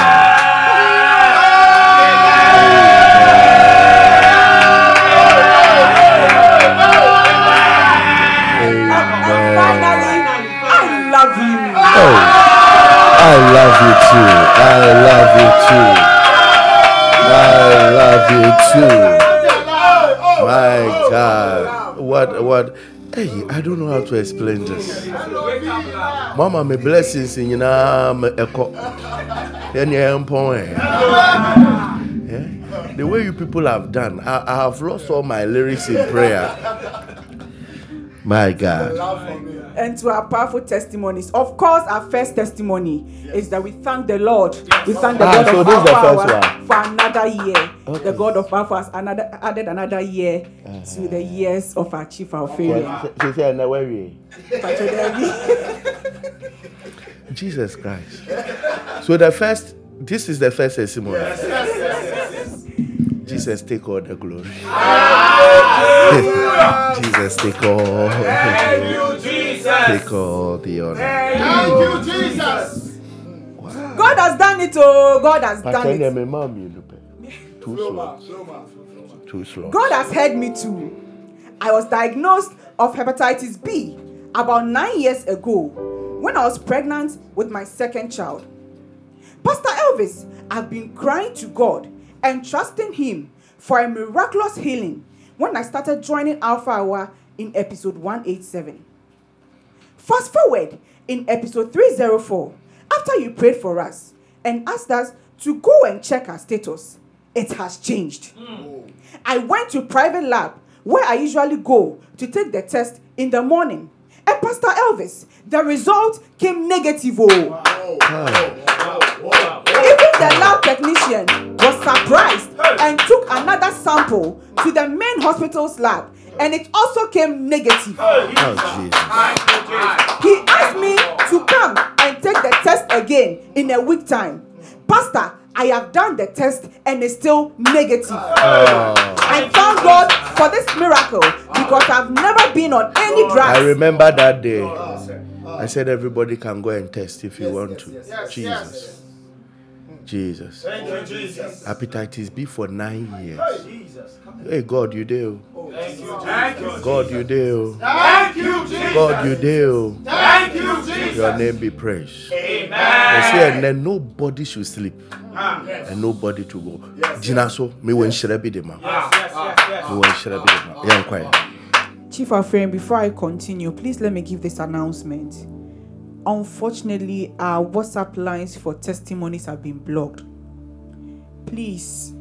and finally, I love you. Oh, I love you too. I love you too. I love you too. My God. What, what? Hey, I don't know how to explain this. Mama, my blessings in echo. Any employee. Yeah? The way you people have done, I, I have lost all my lyrics in prayer. My God. and to our powerful testimonies. Of course, our first testimony is that we thank the Lord. We thank the Ah, God so of this is the Alpha first Hour one. for another year. Okay. The God of Alpha has another, added another year to the years of our chief Alpharian. She said, "No, where we?" Jesus Christ. So the first, this is the first testimony. Jesus take all the glory. Jesus take all, Thank you, Jesus. take all the honor. Thank you, Jesus. God has done it, oh, God has done Pastor, it. my mom, you look too Slow slow, slow man, slow man. too slow. God has heard me too. I was diagnosed of hepatitis B about nine years ago when I was pregnant with my second child. Pastor Elvis, I've been crying to God and trusting Him for a miraculous healing when I started joining Alpha Hour in episode 187. Fast forward in episode 304, after you prayed for us and asked us to go and check our status, it has changed. Mm. I went to private lab where I usually go to take the test in the morning. And Pastor Elvis, the result came negative. Oh. Even the lab technician was surprised and took another sample to the main hospital's lab and it also came negative. Oh, Jesus. He asked me to come and take the test again in a week time. Pastor, I have done the test and it's still negative. Oh. I thank God for this miracle because I've never been on any drugs. I remember that day. I said everybody can go and test if you want to. Jesus. Jesus. Thank you, Jesus. Hepatitis B for nine years. Jesus. Hey, God, you do. Oh. Thank you, Thank you, God, you do. Thank you, Jesus. God, you oh. do. Oh. Thank you, Jesus. Your name be praised. Amen. You see, and then nobody should sleep ah, and nobody to go. Gina, so me when should I be the man? Yes, yes, yes, Me when should I be the man? Yeah, quiet. Chief Afrain, before I continue, please let me give this announcement. Unfortunately, our WhatsApp lines for testimonies have been blocked. Please,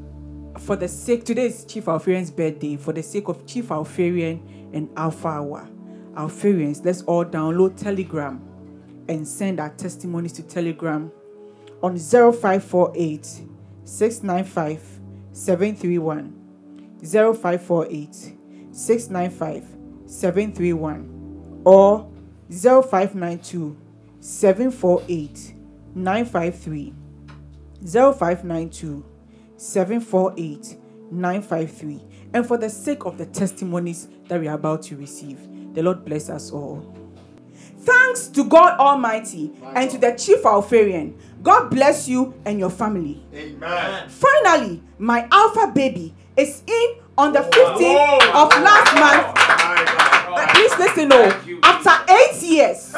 for the sake, today is Chief Alpharian's birthday. For the sake of Chief Alpharian and Alpha Hour, Alpharians, let's all download Telegram and send our testimonies to Telegram on 0548 695 731. 0548 695 731 or 0592 748 953 0592 748 953 and for the sake of the testimonies that we are about to receive the lord bless us all. Thanks to god almighty and to the chief alpharian. God bless you and your family. Amen. finally my alpha baby is in on the 15th of last month. Uh, please listen oh after eight years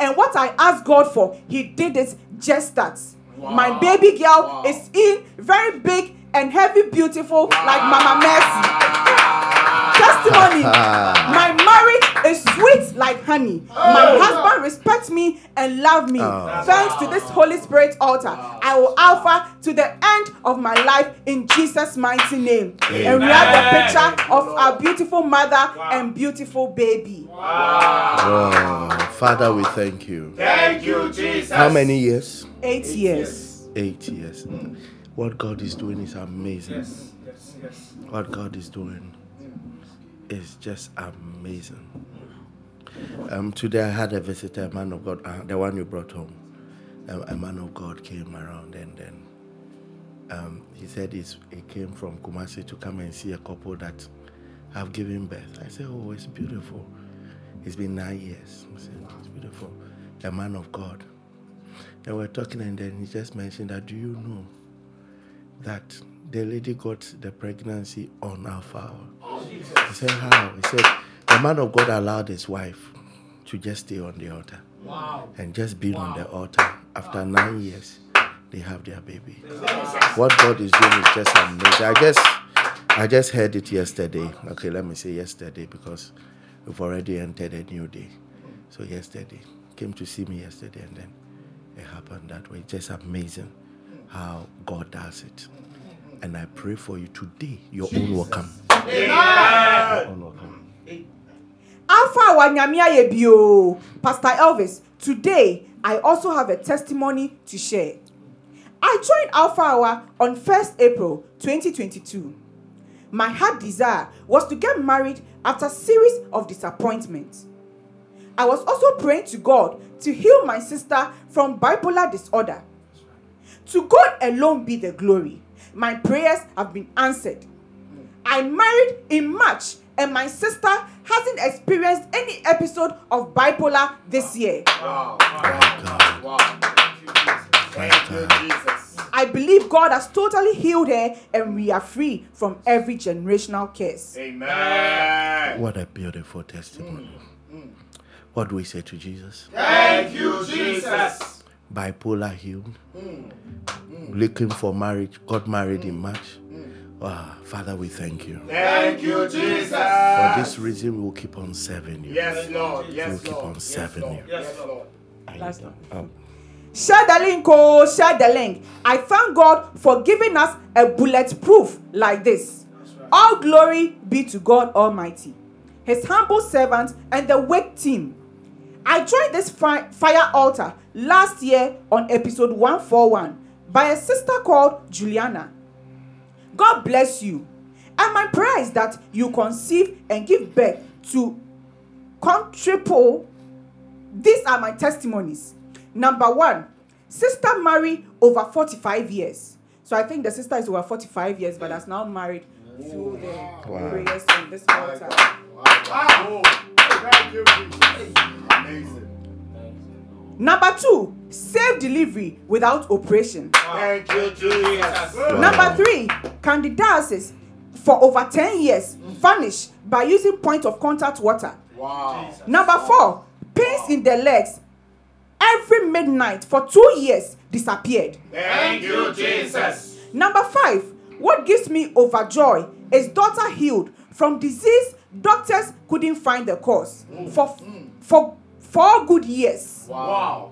and what i asked god for he did it just that. My baby girl is in very big and heavy beautiful like mama mercy testimony. My marriage is sweet like honey. My oh. husband respects me and love me. Oh. Thanks to this holy spirit altar i will alpha to the end of my life in jesus mighty name. And we have the picture of our beautiful mother and beautiful baby. Oh, Father, we thank you. Thank you, Jesus. How many years? eight years. Eight years. Mm. What God is doing is amazing. Yes, yes, yes. What God is doing is just amazing. Um, today I had a visitor, a man of God, uh, the one you brought home. A, a man of God came around and then um, he said he came from Kumasi to come and see a couple that have given birth. I said, Oh, it's beautiful. It's been nine years. I said, It's beautiful. A man of God. And we're talking, and then he just mentioned that, Do you know that the lady got the pregnancy on Alpha Hour? He said, How? He said, The man of God allowed his wife to just stay on the altar and just be on the altar. After nine years, they have their baby. What God is doing is just amazing. I just, I just heard it yesterday. Okay, let me say yesterday because we've already entered a new day. So yesterday, came to see me yesterday, and then it happened that way. Just amazing how God does it. And I pray for you today. Your own will come. Your own will come. Alpha Yebio, Pastor Elvis. Today, I also have a testimony to share. I joined Alpha Hour on 1st April 2022. My heart desire was to get married after a series of disappointments. I was also praying to God to heal my sister from bipolar disorder. To God alone be the glory. My prayers have been answered. I married in March, and my sister hasn't experienced any episode of bipolar this year. Wow. God. Wow. Thank you, Jesus. Thank you, Jesus. I believe God has totally healed her, and we are free from every generational curse. Amen. What a beautiful testimony. Mm, mm. What do we say to Jesus? Thank you, Jesus. Bipolar healed. Mm, Looking for marriage. Got married in March. Wow, Father, we thank you. Thank you, Jesus. For this reason, we will keep on serving you. Yes, Lord. Yes, We'll Yes, keep Lord. on Yes, serving Lord. you. Yes, Lord. Last Um, Share the link, oh, share the link. I thank God for giving us a bulletproof like this. All glory be to God Almighty, His humble servant, and the WAKE team. I joined this fi- fire altar last year on episode 141 by a sister called Juliana. God bless you. And my prayer is that you conceive and give birth to quadruple. These are my testimonies. Number one, sister married over 45 years. So I think the sister is over 45 years, but has now married through the Wow. prayers on this altar. Wow. Thank you, Jesus. Amazing. Number two, safe delivery without operation. Thank you, Jesus. Number three, candidiasis for over 10 years mm. vanished by using point of contact water. Wow. Number four, pains in the legs every midnight for two years disappeared. Thank you, Jesus. Number five, what gives me overjoy is daughter healed from disease doctors couldn't find the cause mm. for mm. for four good years. Wow.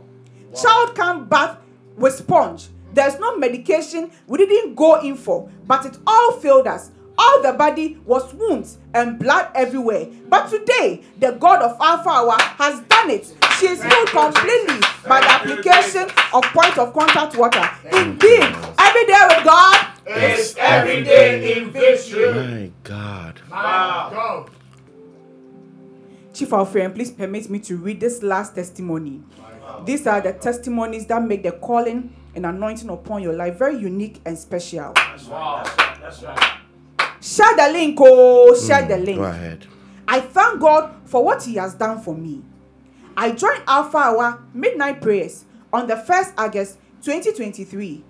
Child can bath with sponge. There's no medication we didn't go in for, but it all failed us. All the body was wounds and blood everywhere. But today, the God of Alpha Hour has done it. She is healed completely by the application of point of contact water. Indeed, every day with God It's every day in victory. My God. Wow. Chief Alfred, please permit me to read this last testimony. These are the testimonies that make the calling and anointing upon your life very unique and special. Wow. That's right. Share the link, oh, share the hmm, link. Go ahead. I thank God for what He has done for me. I joined Alpha Hour Midnight Prayers on the 1st August 2023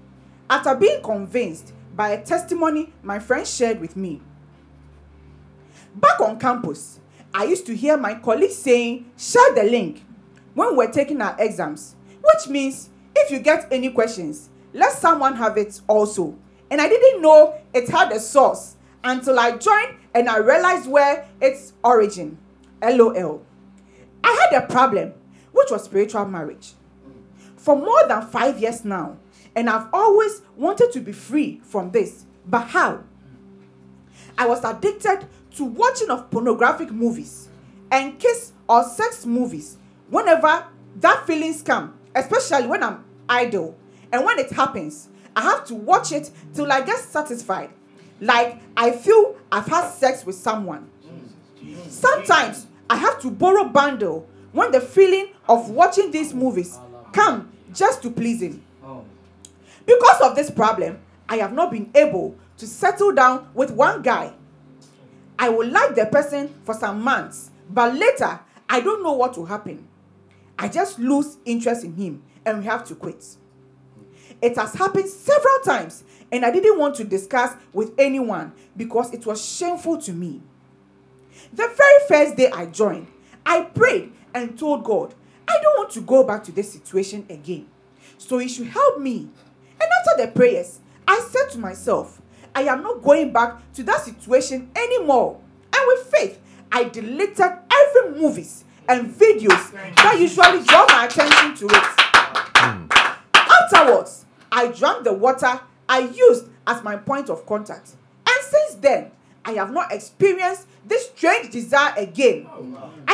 after being convinced by a testimony my friend shared with me. Back on campus, I used to hear my colleagues saying, share the link when we're taking our exams, which means if you get any questions, let someone have it also. And I didn't know it had a source until I joined and I realized where its origin. LOL. I had a problem, which was spiritual marriage. For more than five years now, and I've always wanted to be free from this. But how? I was addicted to watching of pornographic movies and kiss or sex movies whenever that feelings come, especially when I'm idle. And when it happens, I have to watch it till I get satisfied. Like I feel I've had sex with someone. Sometimes I have to borrow bundle when the feeling of watching these movies come just to please him. Because of this problem, I have not been able to settle down with one guy. I will like the person for some months, but later I don't know what will happen. I just lose interest in him and we have to quit. It has happened several times and I didn't want to discuss with anyone because it was shameful to me. The very first day I joined, I prayed and told God, I don't want to go back to this situation again. So He should help me. And after the prayers, I said to myself, I am not going back to that situation anymore. And with faith, I deleted every movies and videos that usually draw my attention to it. Afterwards, I drank the water I used as my point of contact. And since then, I have not experienced this strange desire again.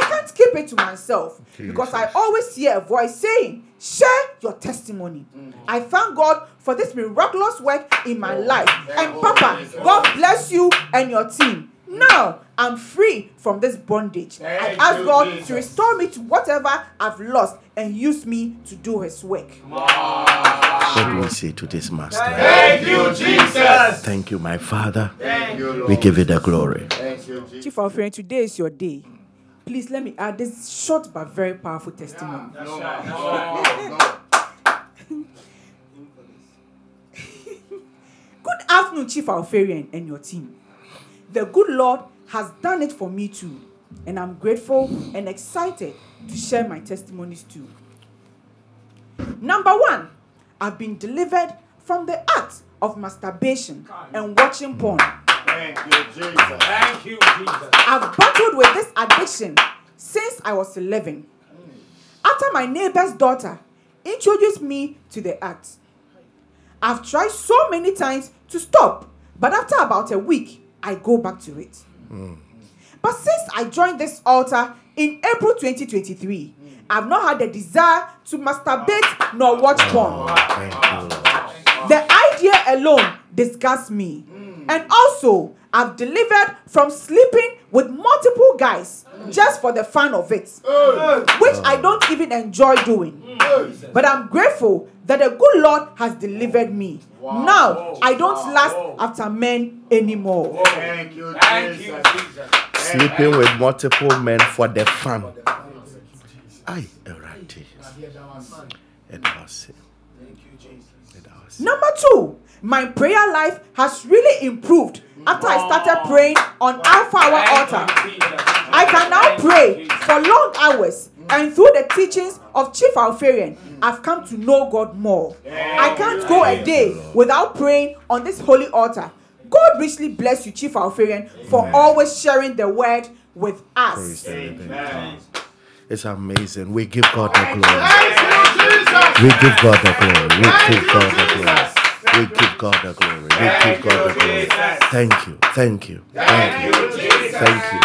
Can't keep it to myself because I always hear a voice saying, Share your testimony. Mm. I thank God for this miraculous work in my oh, life. And Papa, God bless you and your team. Now I'm free from this bondage. I ask you, God Jesus. to restore me to whatever I've lost and use me to do His work. What do we say to this master? Thank you, Jesus. Thank you, my Father. Thank you, Lord. We give you the glory. Thank you, Jesus. Chief Alfred, today is your day. Please let me add this short but very powerful testimony. That's right. No, no. Good afternoon, Chief Alpharian and your team. The good Lord has done it for me too, and I'm grateful and excited to share my testimonies too. Number one, I've been delivered from the act of masturbation and watching porn. Thank you, Jesus. Thank you, Jesus. I've battled with this addiction since I was 11. After my neighbor's daughter introduced me to the act, I've tried so many times to stop, but after about a week, I go back to it. But since I joined this altar in April 2023, I've not had the desire to masturbate nor watch porn. Thank. The idea alone disgusts me. And also, I've delivered from sleeping with multiple guys just for the fun of it, which I don't even enjoy doing. But I'm grateful that the good Lord has delivered me. Now, I don't last after men anymore. Thank you, Thank you, Jesus. Jesus. Sleeping with multiple men for the fun. Aye, Erati. Edawase. Edawase. Number two, my prayer life has really improved after I started praying on Alpha Hour Altar. I can now pray for long hours, and through the teachings of Chief Alpharian, I've come to know God more. I can't go a day without praying on this holy altar. God richly bless you, Chief Alpharian, for always sharing the word with us. the living God. It's amazing. We give God the glory. Thank you, Jesus. We give God the glory. We give God the glory. We give God the glory. We give God the glory. Thank you. Thank you. Thank you. Thank you.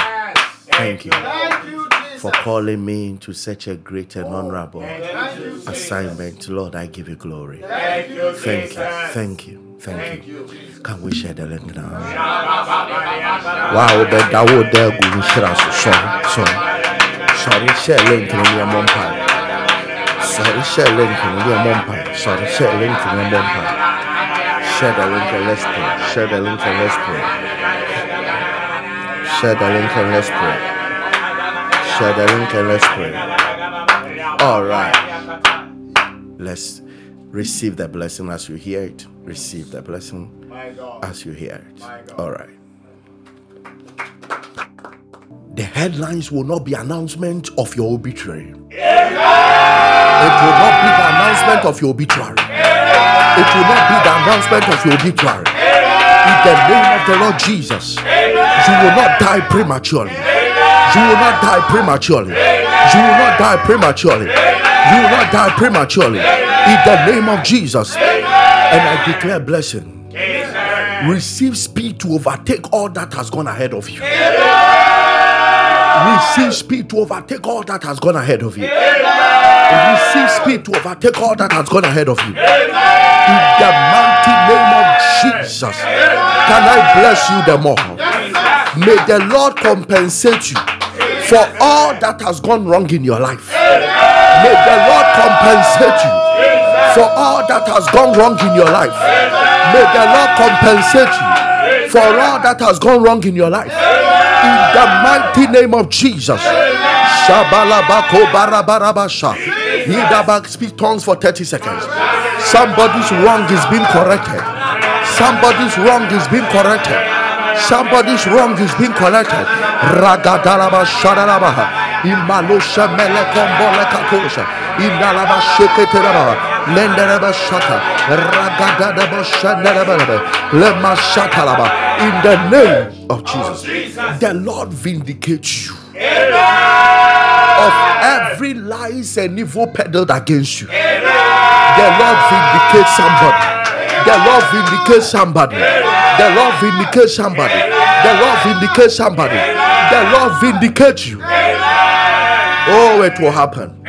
Thank you Thank you, Jesus. for calling me into such a great and honorable Thank you, Jesus. assignment. Lord, I give you glory. Thank you, Thank you. Thank you. Thank Thank you. you, Jesus. Can we share the link now? Wow, that would there go shira sorry, sorry. Sorry, share link in your mom. Sorry, share link in your mom. Sorry, share link in your mom and let's pray. Share the link and let's pray. All right. Let's receive the blessing as you hear it. Receive the blessing as you hear it. All right. The headlines will not be announcement of your obituary. It will not be the announcement of your obituary. It will not be the announcement of your obituary. In the name of the Lord Jesus, you will not die prematurely. You will not die prematurely. You will not die prematurely. You will not die prematurely. In the name of Jesus. And I declare blessing receive speed to overtake all that has gone ahead of you. Receive speed to overtake all that has gone ahead of you. Receive speed to overtake all that has gone ahead of you. In the mighty name of Jesus, can I bless you the more? May the Lord compensate you for all that has gone wrong in your life. May the Lord compensate you for all that has gone wrong in your life. May the Lord compensate you for all that has gone wrong in your life. In the mighty name of Jesus. Shabalabako barabarabasha. Hidabak speak tongues for 30 seconds. Somebody's wrong is being corrected. Somebody's wrong is being corrected. Somebody's wrong is being corrected. Ragadalaba shadalabaha. Imalosha melekombole katosha. Indalaba sheketeraba. Lendereba shaka. Ragadadaba shandaraba. Lema shakalaba. In the name of Jesus. The Lord vindicates you of every lies and evil peddled against you. The Lord vindicates somebody. The Lord vindicates somebody. The Lord vindicates somebody. The Lord vindicates somebody. The Lord vindicates you. Oh, it will happen.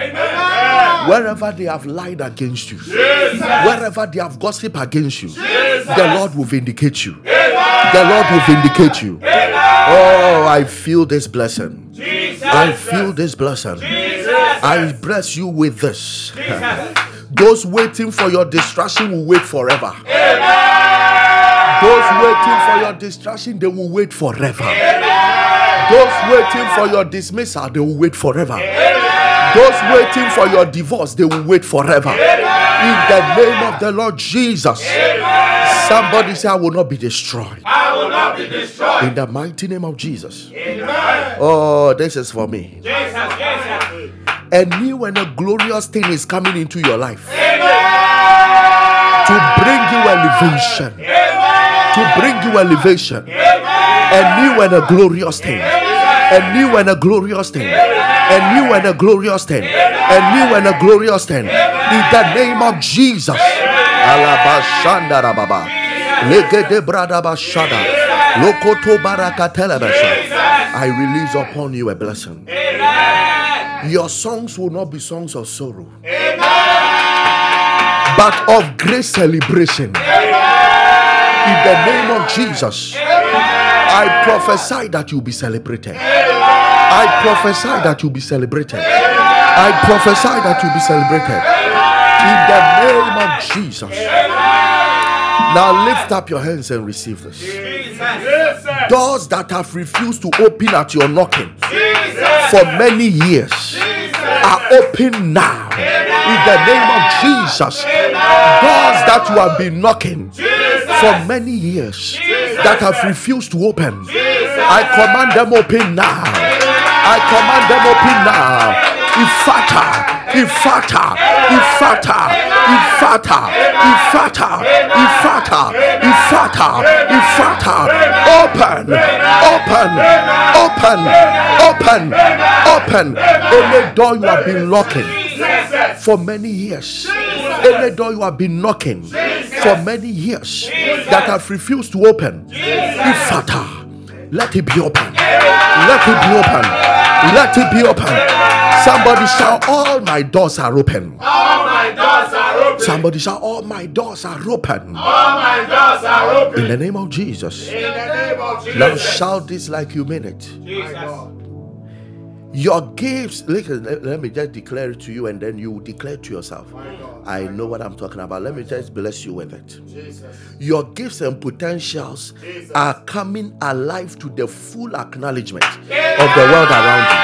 Wherever they have lied against you, wherever they have gossiped against you, the Lord will vindicate you. The Lord will vindicate you. Oh, I feel this blessing. I feel this blessing. I bless you with this. Those waiting for your distraction will wait forever. Those waiting for your distraction, they will wait forever. Those waiting for your dismissal, they will wait forever. Those waiting for your divorce, they will wait forever. In the name of the Lord Jesus. Somebody say, I will not be destroyed. I will not be destroyed. In the mighty name of Jesus. Oh, this is for me. Jesus, Jesus. A new and a glorious thing is coming into your life to bring you elevation. To bring you elevation. A new and a glorious thing. A new and a glorious thing. A new and a glorious thing. A new and a glorious thing. In the name of Jesus. Alabashandara baba. Legede brada. Lokoto barakatelebesha. I release upon you a blessing. Your songs will not be songs of sorrow, but of great celebration. In the name of Jesus, I prophesy that you'll be celebrated. I prophesy that you'll be celebrated. I prophesy that you'll be celebrated. In the name of Jesus. Now lift up your hands and receive this. Doors that have refused to open at your knocking for many years are open now. In the name of Jesus. Doors that you have been knocking for many years that have refused to open. I command them open now. I command them open now. Ifata, Ifata, Ifata, Ifata, Ifata, Ifata, Ifata, Ifata. Open, open, open, open, open. Any door you have been locking for many years. Any door you have been knocking for many years that have refused to open. Father, Let it be open. Let it be open. Let it be open. Somebody shout, All my doors are open. All my doors are open. Somebody shout, All my doors are open. All my doors are open. In the name of Jesus. In the name of Jesus. Now shout this like you mean it. Jesus. Your gifts, listen, let, let me just declare it to you and then you declare to yourself. I know what I'm talking about. Let me just bless you with it. Your gifts and potentials are coming alive to the full acknowledgement of the world around you.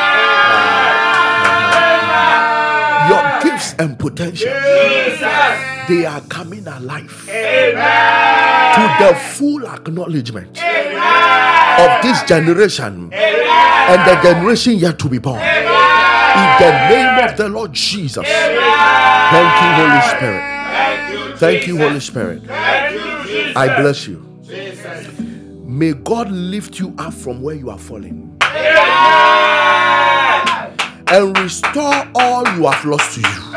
Your gifts and potentials, they are coming alive to the full acknowledgement of this generation and the generation yet to be born. In the name of the Lord Jesus. Thank you, Holy Spirit. Thank you, Holy Spirit. I bless you. May God lift you up from where you are falling and restore all you have lost to you.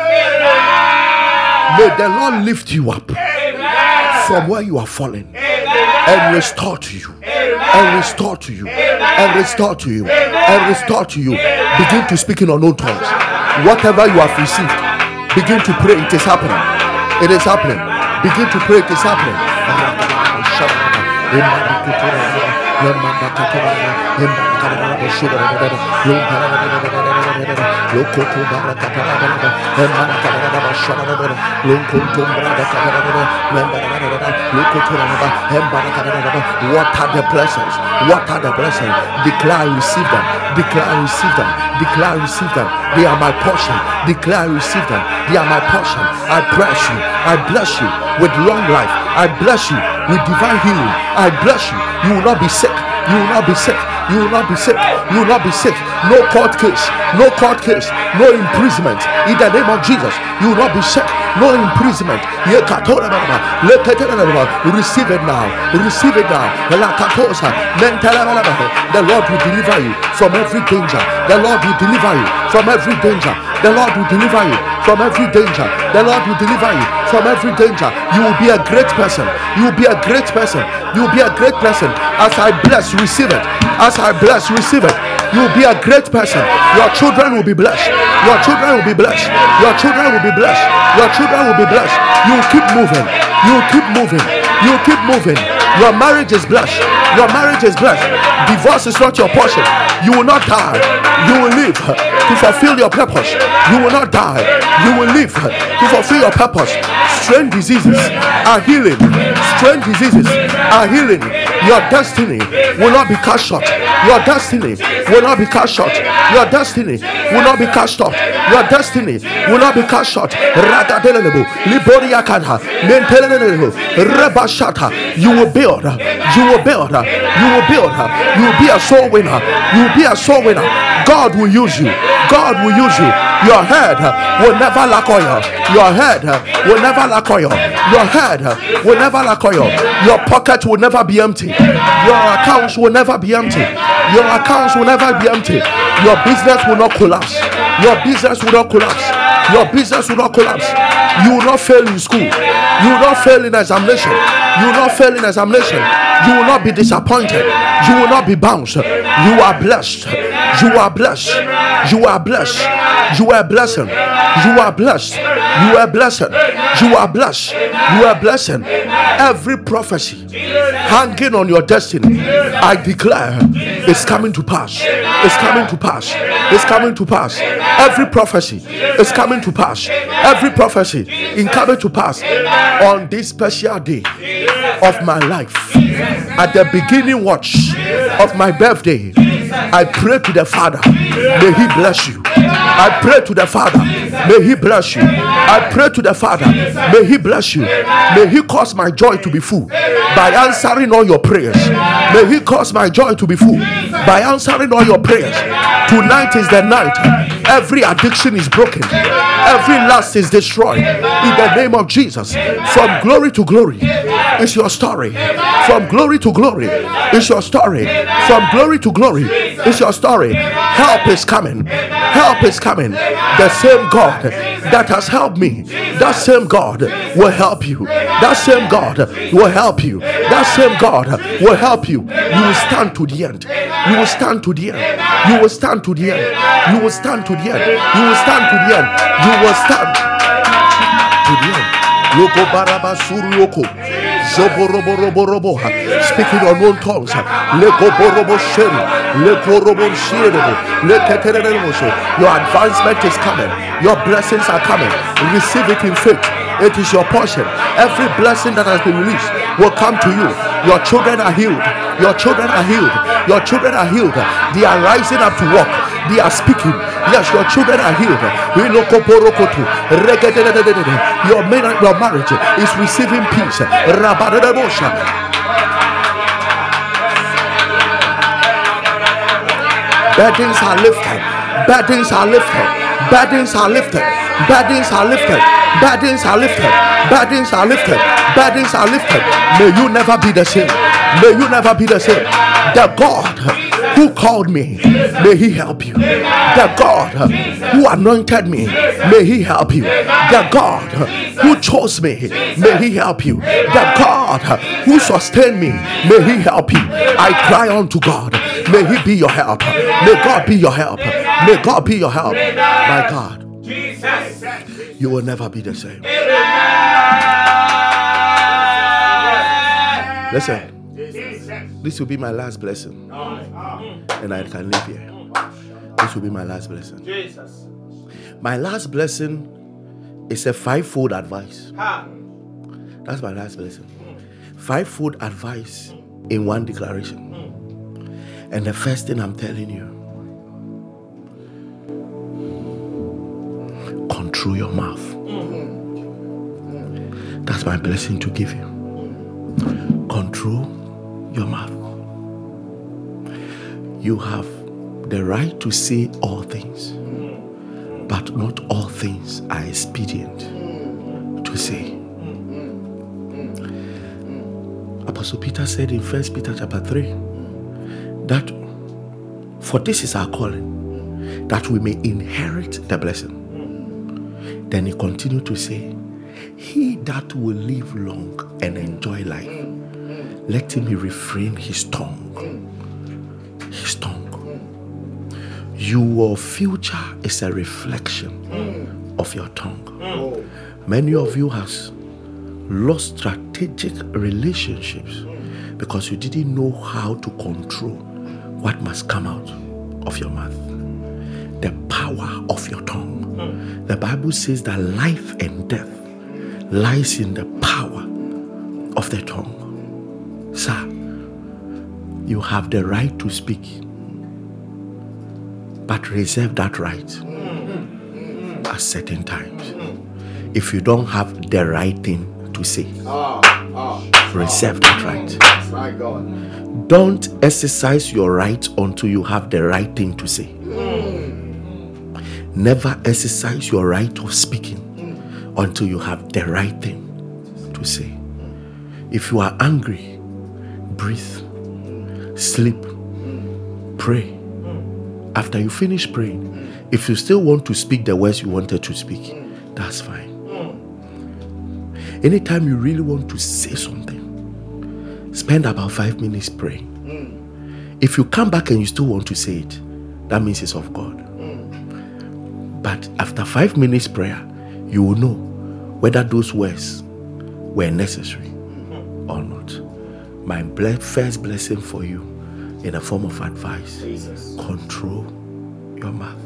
May the Lord lift you up from where you are falling and restore to you and restore to you and restore to you and restore to you. Begin to speak in unknown tongues. Whatever you have received, begin to pray. It is happening. It is happening. Begin to pray. It is happening. What are the blessings? What are the blessings? Declare, receive them. Declare, receive them. Declare, receive them. They are my portion. Declare, receive them. They are my portion. I bless you. I bless you with long life. I bless you with divine healing. I bless you. You will not be sick. You will not be sick. You will not be sick. You will not be sick. No court case. No court case. No imprisonment. In the name of Jesus, you will not be sick. No imprisonment. Receive it now. Receive it now. The Lord will deliver you from every danger. The Lord will deliver you from every danger. The Lord will deliver you from every danger. The Lord will deliver you from every danger. You will be a great person. You will be a great person. You will be a great person. As I bless, receive it. As I bless, receive it. You will be a great person. Your children will be blessed. Your children will be blessed. Your children will be blessed. Your children will be blessed. You will keep moving. You will keep moving. You will keep moving. Your marriage is blessed. Your marriage is blessed. Divorce is not your portion. You will not die. You will live to fulfill your purpose. You will not die. You will live to fulfill your purpose. Strange diseases are healing. Strange diseases are healing. Your destiny will not be cut short. Your destiny will not be cut short. Your destiny will not be cut short. Your destiny will not be cut short. Liboria. You will build. You will build. Her. You will build. Her. You will be a soul winner. You will be a soul winner. God will use you. God will use you. Your head uh, will never lack oil. Your head uh, will never lack oil. Your head uh, will never lack oil. Your pocket will never be empty. Your accounts will never be empty. Your accounts will never be empty. Your business will not collapse. Your business will not collapse. Your business will not collapse. You will not fail in school. You will not fail in examination. You will not fail in examination. You will not be disappointed. You will not be bounced. You are blessed. You are blessed. You are blessed. You are blessing. You are blessed. You are blessing. You are blessed. You are blessing. Every prophecy hanging on your destiny, I declare, it's coming to pass. It's coming to pass. It's coming to pass. Every prophecy is coming to pass. Every prophecy in coming to pass on this special day of my life. At the beginning watch of my birthday, I pray to the Father, may He bless you. I pray to the Father, may He bless you. I pray to the Father, may He bless you. May He cause my joy to be full by answering all your prayers. May He cause my joy to be full by answering all your prayers. Tonight is the night. Every addiction is broken, every lust is destroyed in the name of Jesus. From glory to glory is your story. From glory to glory is your story. From glory to glory is your story. Help is coming. Help is coming. The same God that has helped me, that same God will help you. That same God will help you. That same God will help you. You will stand to the end. You will stand to the end. You will stand to the end. You will stand to the end. You will stand to the end. You will stand to the end. Loko baraba suriyoko. Zoborobo robo robo. Speaking unknown tongues. Leko borobo sheri. Leko robo. Your advancement is coming. Your blessings are coming. Receive it in faith. It is your portion. Every blessing that has been released will come to you. Your children are healed. Your children are healed. Your children are healed. They are rising up to walk. They are speaking. Yes, your children are healed. Your, mar- your marriage is receiving peace. Burdens are lifted. Burdens are lifted. Burdens are lifted. Burdens are lifted. Burdens are lifted. Burdens are lifted. Are lifted. May you never be the same. May you never be the same. The God who called me, may He help you. The God uh, who anointed me, may He help you. The God uh, who chose me, may He help you. The God uh, who sustained me, may He help you. I cry unto God, may He be your help. May God be your help. May God be your help. My God, you will never be the same. Listen, this will be my last blessing, and I can live here. This will be my last blessing. Jesus. My last blessing is a fivefold advice. That's my last blessing. Fivefold advice in one declaration. And the first thing I'm telling you control your mouth. That's my blessing to give you. Control your mouth. You have the right to say all things, but not all things are expedient to say. Apostle Peter said in First Peter chapter 3 that for this is our calling, that we may inherit the blessing. Then he continued to say, He that will live long and enjoy life, let him refrain his tongue. His tongue. Your future is a reflection of your tongue. Many of you has lost strategic relationships because you didn't know how to control what must come out of your mouth. The power of your tongue. The Bible says that life and death lies in the power of the tongue. Sir, you have the right to speak, but reserve that right at certain times. If you don't have the right thing to say, reserve that right. Don't exercise your right until you have the right thing to say. Never exercise your right of speaking until you have the right thing to say. If you are angry, breathe, sleep, pray. After you finish praying, if you still want to speak the words you wanted to speak, that's fine. Anytime you really want to say something, spend about five minutes praying. If you come back and you still want to say it, that means it's of God. But after five minutes prayer, you will know whether those words were necessary or not. My first blessing for you in a form of advice control your mouth.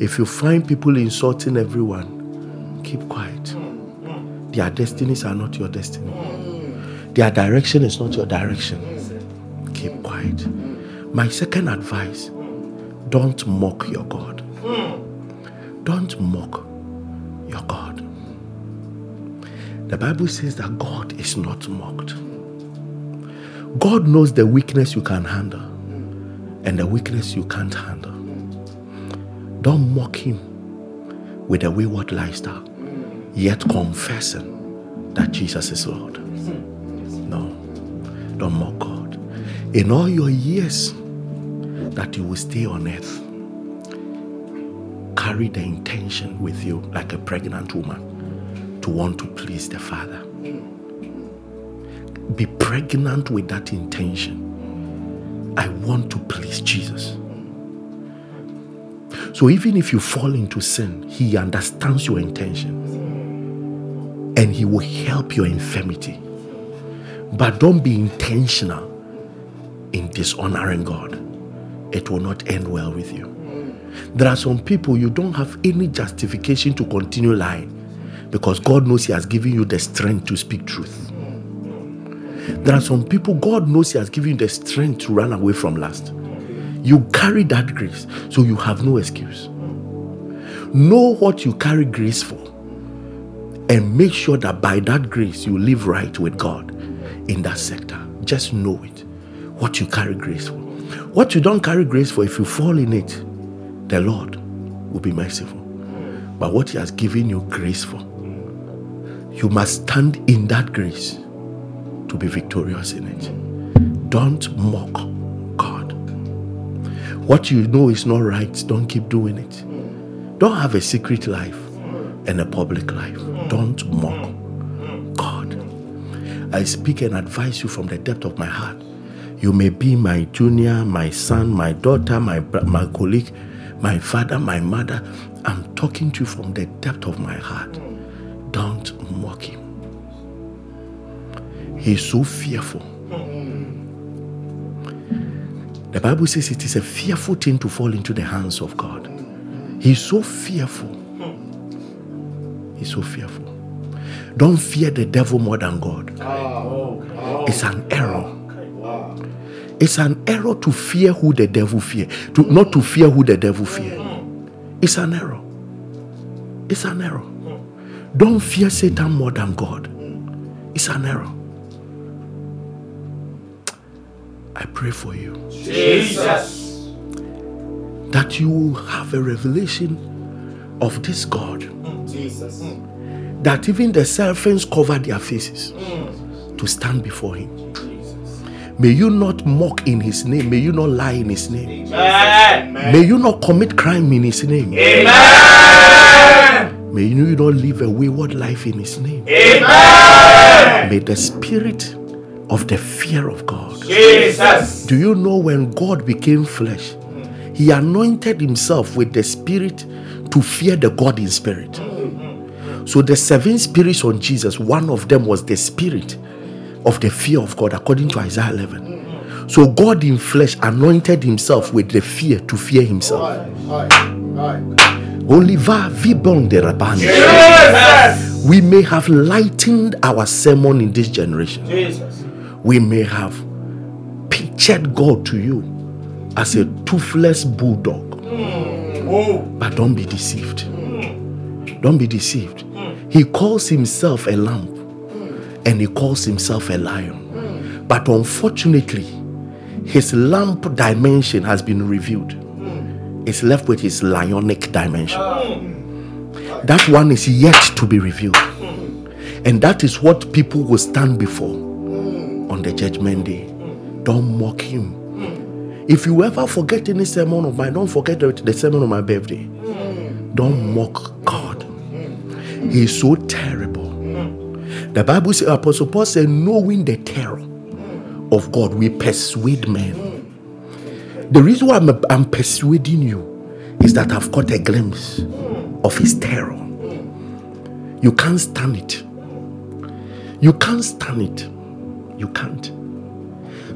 If you find people insulting everyone, keep quiet. Hmm, hmm. Their destinies are not your destiny. Hmm. Their direction is not your direction. Keep quiet. My second advice don't mock your God. Don't mock your God. The Bible says that God is not mocked. God knows the weakness you can handle and the weakness you can't handle. Don't mock Him with a wayward lifestyle, yet confessing that Jesus is Lord. No, don't mock God. In all your years that you will stay on earth, carry the intention with you like a pregnant woman to want to please the Father. Be pregnant with that intention. I want to please Jesus. So even if you fall into sin, He understands your intention and He will help your infirmity. But don't be intentional in dishonoring God, it will not end well with you. There are some people you don't have any justification to continue lying because God knows He has given you the strength to speak truth. There are some people God knows He has given you the strength to run away from lust. You carry that grace, so you have no excuse. Know what you carry grace for, and make sure that by that grace you live right with God in that sector. Just know it. What you carry grace for. What you don't carry grace for, if you fall in it, the Lord will be merciful. But what He has given you grace for, you must stand in that grace to be victorious in it. Don't mock God. What you know is not right, don't keep doing it. Don't have a secret life and a public life. Don't mock God. I speak and advise you from the depth of my heart. You may be my junior, my son, my daughter, my, my colleague, my father, my mother. I'm talking to you from the depth of my heart. He's so fearful. The Bible says it is a fearful thing to fall into the hands of God. He's so fearful. He's so fearful. Don't fear the devil more than God. It's an error. It's an error to fear who the devil fear, to not to fear who the devil fear. It's an error. It's an error. Don't fear Satan more than God. It's an error. I pray for you Jesus. that you will have a revelation of this God. Mm, Jesus. Mm. That even the serpents cover their faces mm. to stand before Him. May you not mock in His name. May you not lie in His name. Amen. May you not commit crime in His name. Amen. May you not live a wayward life in His name. Amen. May the spirit of the fear of God. Jesus. Do you know when God became flesh, He anointed Himself with the spirit to fear the God in spirit. So the seven spirits on Jesus, one of them was the spirit of the fear of God, according to Isaiah 11. So God in flesh anointed Himself with the fear to fear Himself. Vibon de rabani. Jesus. We may have lightened our sermon in this generation. Jesus. We may have pictured God to you as a toothless bulldog. Mm, but don't be deceived. Mm. Don't be deceived. Mm. He calls himself a lamb and he calls himself a lion. But unfortunately, his lamb dimension has been revealed. It's left with his lionic dimension. Ah. Hmm. That one is yet to be revealed. And that is what people will stand before the judgment day. Don't mock him. If you ever forget any sermon of mine, don't forget the sermon on my birthday. Don't mock God. He is so terrible. The Bible says, Apostle Paul said, knowing the terror of God, we persuade men. The reason why I'm, I'm persuading you is that I've got a glimpse of his terror. You can't stand it. You can't stand it. You can't.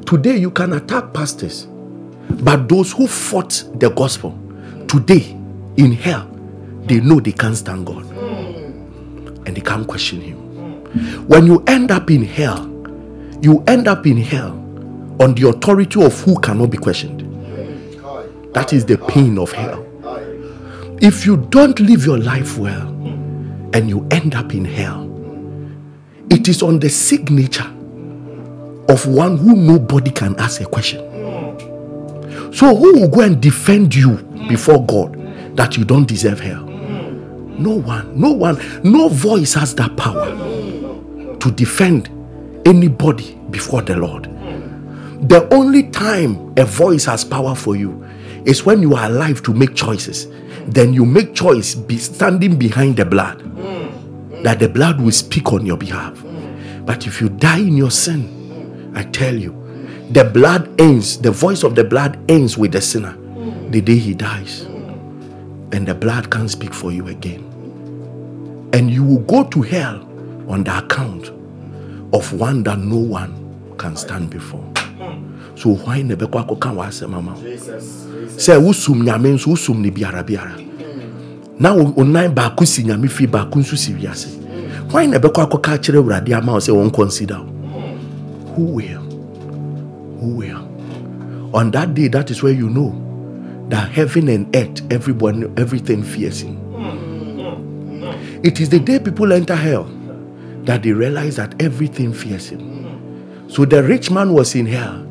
Today, you can attack pastors, but those who fought the gospel today in hell, they know they can't stand God and they can't question Him. When you end up in hell, you end up in hell on the authority of who cannot be questioned. That is the pain of hell. If you don't live your life well and you end up in hell, it is on the signature of one who nobody can ask a question. So, who will go and defend you before God that you don't deserve hell? No one, no one, no voice has that power to defend anybody before the Lord. The only time a voice has power for you is when you are alive to make choices. Then you make choice be standing behind the blood. That the blood will speak on your behalf. But if you die in your sin, I tell you, the blood ends, the voice of the blood ends with the sinner the day he dies. And the blood can't speak for you again. And you will go to hell on the account of one that no one can stand before. So why never akɔka w'asɛm ama wo sɛ wosum nyame nso wosum ne biara biara na wo wo nan baako si nyame fie baako nso si wiase hwan na ɛbɛkɔ akɔka akyerɛ awurade ama wo sɛ wɔn consider wo who will? Who will? On that day that is where you know that heaven and earth everyone everything fears him. It is the day people enter hell that they realize that everything fears him. So the rich man was in hell.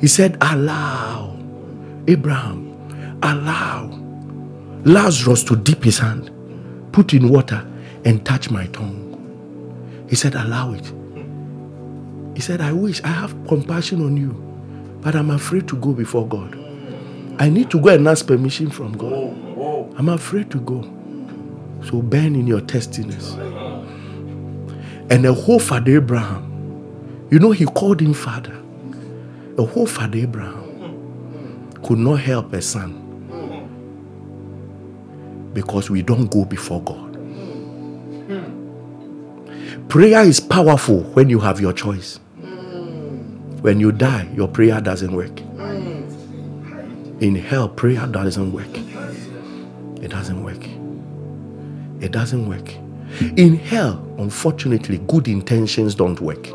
He said allow abraham allow Lazarus to dip his hand, put in water, and touch my tongue. He said, Allow it. He said, I wish I have compassion on you, but I'm afraid to go before God. I need to go and ask permission from God. I'm afraid to go. So burn in your testiness. And the whole father Abraham, you know, he called him father. The whole father Abraham could not help a son because we don't go before God. Prayer is powerful when you have your choice. When you die, your prayer doesn't work. In hell, prayer doesn't work. It doesn't work. It doesn't work. In hell, unfortunately, good intentions don't work.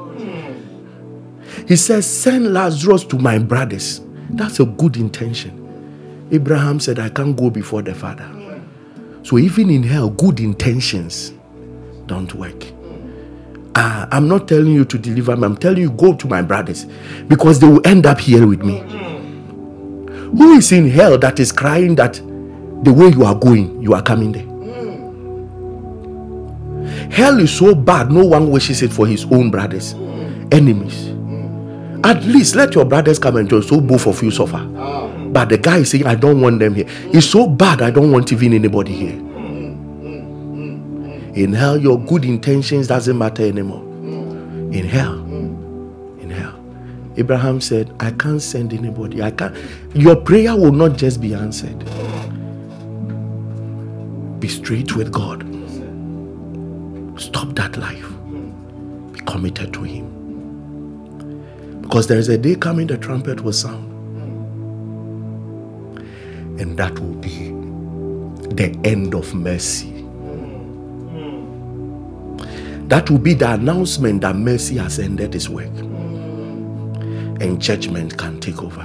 He says, Send Lazarus to my brothers. That's a good intention. Abraham said, I can't go before the Father. So even in hell, good intentions don't work. Ah, I'm not telling you to deliver me. I'm telling you go to my brothers because they will end up here with me. Mm. Who is in hell that is crying that the way you are going, you are coming there? Mm. Hell is so bad, no one wishes it for his own brothers, mm. enemies. At least let your brothers come and join so both of you suffer. Ah. But the guy is saying, I don't want them here. It's so bad, I don't want even anybody here. In hell, your good intentions doesn't matter anymore. Mm. In hell, mm. in hell. Abraham said, I can't send anybody. I can't. Your prayer will not just be answered. Be straight with God. Stop that life. Be committed to Him. Because there is a day coming, the trumpet will sound. And that will be the end of mercy. That will be the announcement that mercy has ended its work. And judgment can take over.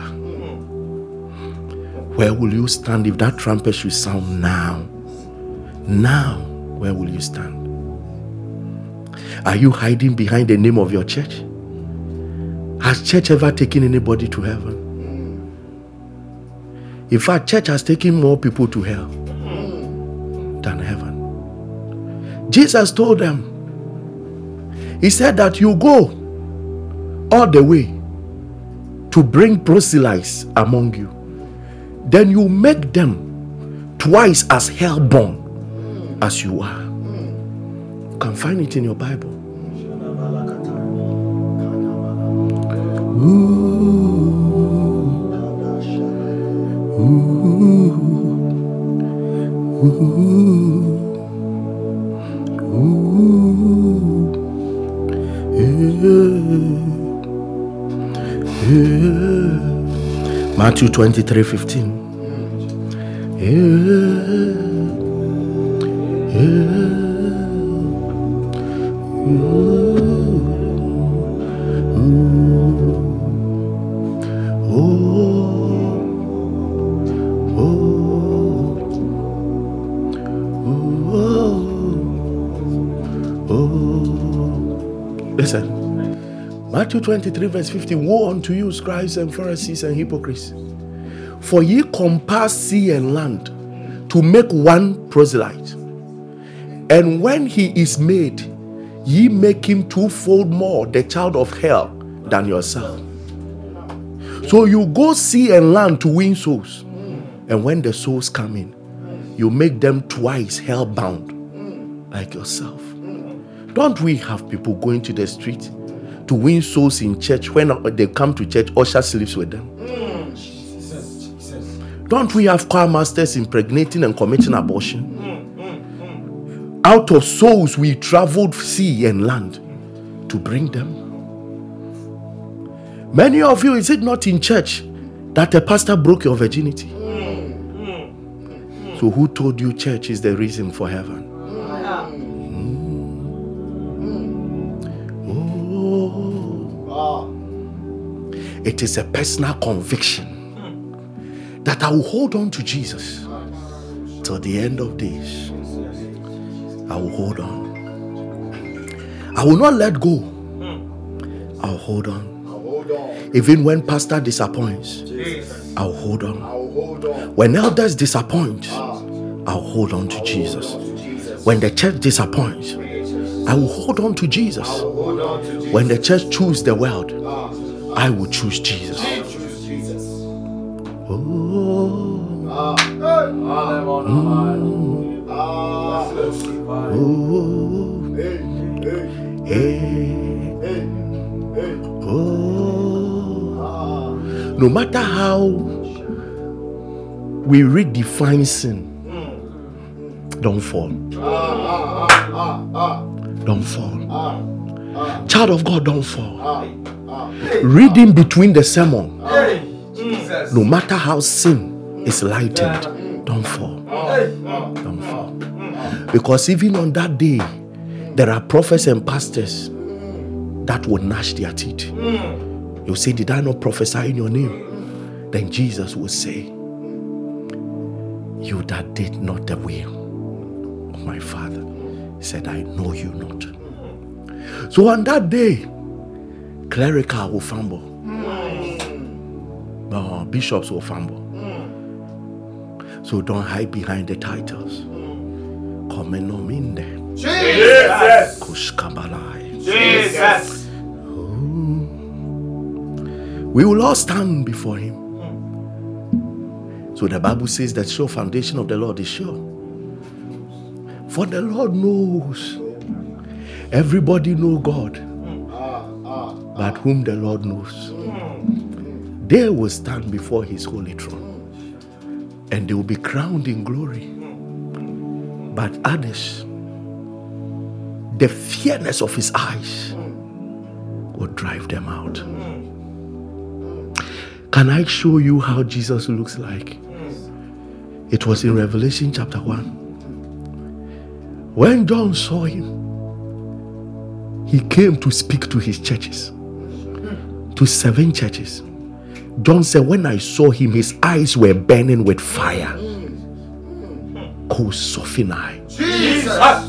Where will you stand if that trumpet should sound now? Now, where will you stand? Are you hiding behind the name of your church? Has church ever taken anybody to heaven? In fact, church has taken more people to hell than heaven. Jesus told them, He said that you go all the way to bring proselytes among you. Then you make them twice as hell-born as you are. You can find it in your Bible. Matthew 23 15. Listen. Matthew 23, verse 15. Woe unto you, scribes and Pharisees and hypocrites! For ye compass sea and land to make one proselyte. And when he is made, ye make him twofold more the child of hell than yourself. So you go sea and land to win souls. And when the souls come in, you make them twice hell bound like yourself. Don't we have people going to the street to win souls in church when they come to church, usher sleeps with them? Don't we have choir masters impregnating and committing abortion? Out of souls, we traveled sea and land to bring them. Many of you, is it not in church that a pastor broke your virginity? So, who told you church is the reason for heaven? It is a personal conviction that I will hold on to Jesus till the end of days. I will hold on. I will not let go. I'll hold on. Even when pastor disappoints, I'll hold on. When elders disappoint, I'll hold on to Jesus. When the church disappoints, I will hold on to Jesus. When the church choose the world, I will choose Jesus. Oh, oh, hey, oh. No matter how we redefine sin, don't fall. Don't fall. Child of God, don't fall. Ah, ah, ah, Reading between the sermon, no matter how sin is lightened, don't fall. Don't fall. Because even on that day, there are prophets and pastors that will gnash their teeth. Hmm. You'll say, Did I not prophesy in your name? Then Jesus will say, You that did not the will of my Father said, I know you not. So on that day, clerical will fumble. No, hmm. bishops will fumble. Hmm. So don't hide behind the titles. Hmm. Come in there. Jesus. Kushkabalai. Jesus. Oh. We will all stand before him. So the Bible says that sure foundation of the Lord is sure. For the Lord knows. Everybody know God. But whom the Lord knows. They will stand before his holy throne. And they will be crowned in glory. But others, the fierceness of his eyes will drive them out. Can I show you how Jesus looks like? It was in Revelation chapter 1. When John saw him, he came to speak to his churches, to seven churches. John said, When I saw him, his eyes were burning with fire. Kosophinai. Jesus.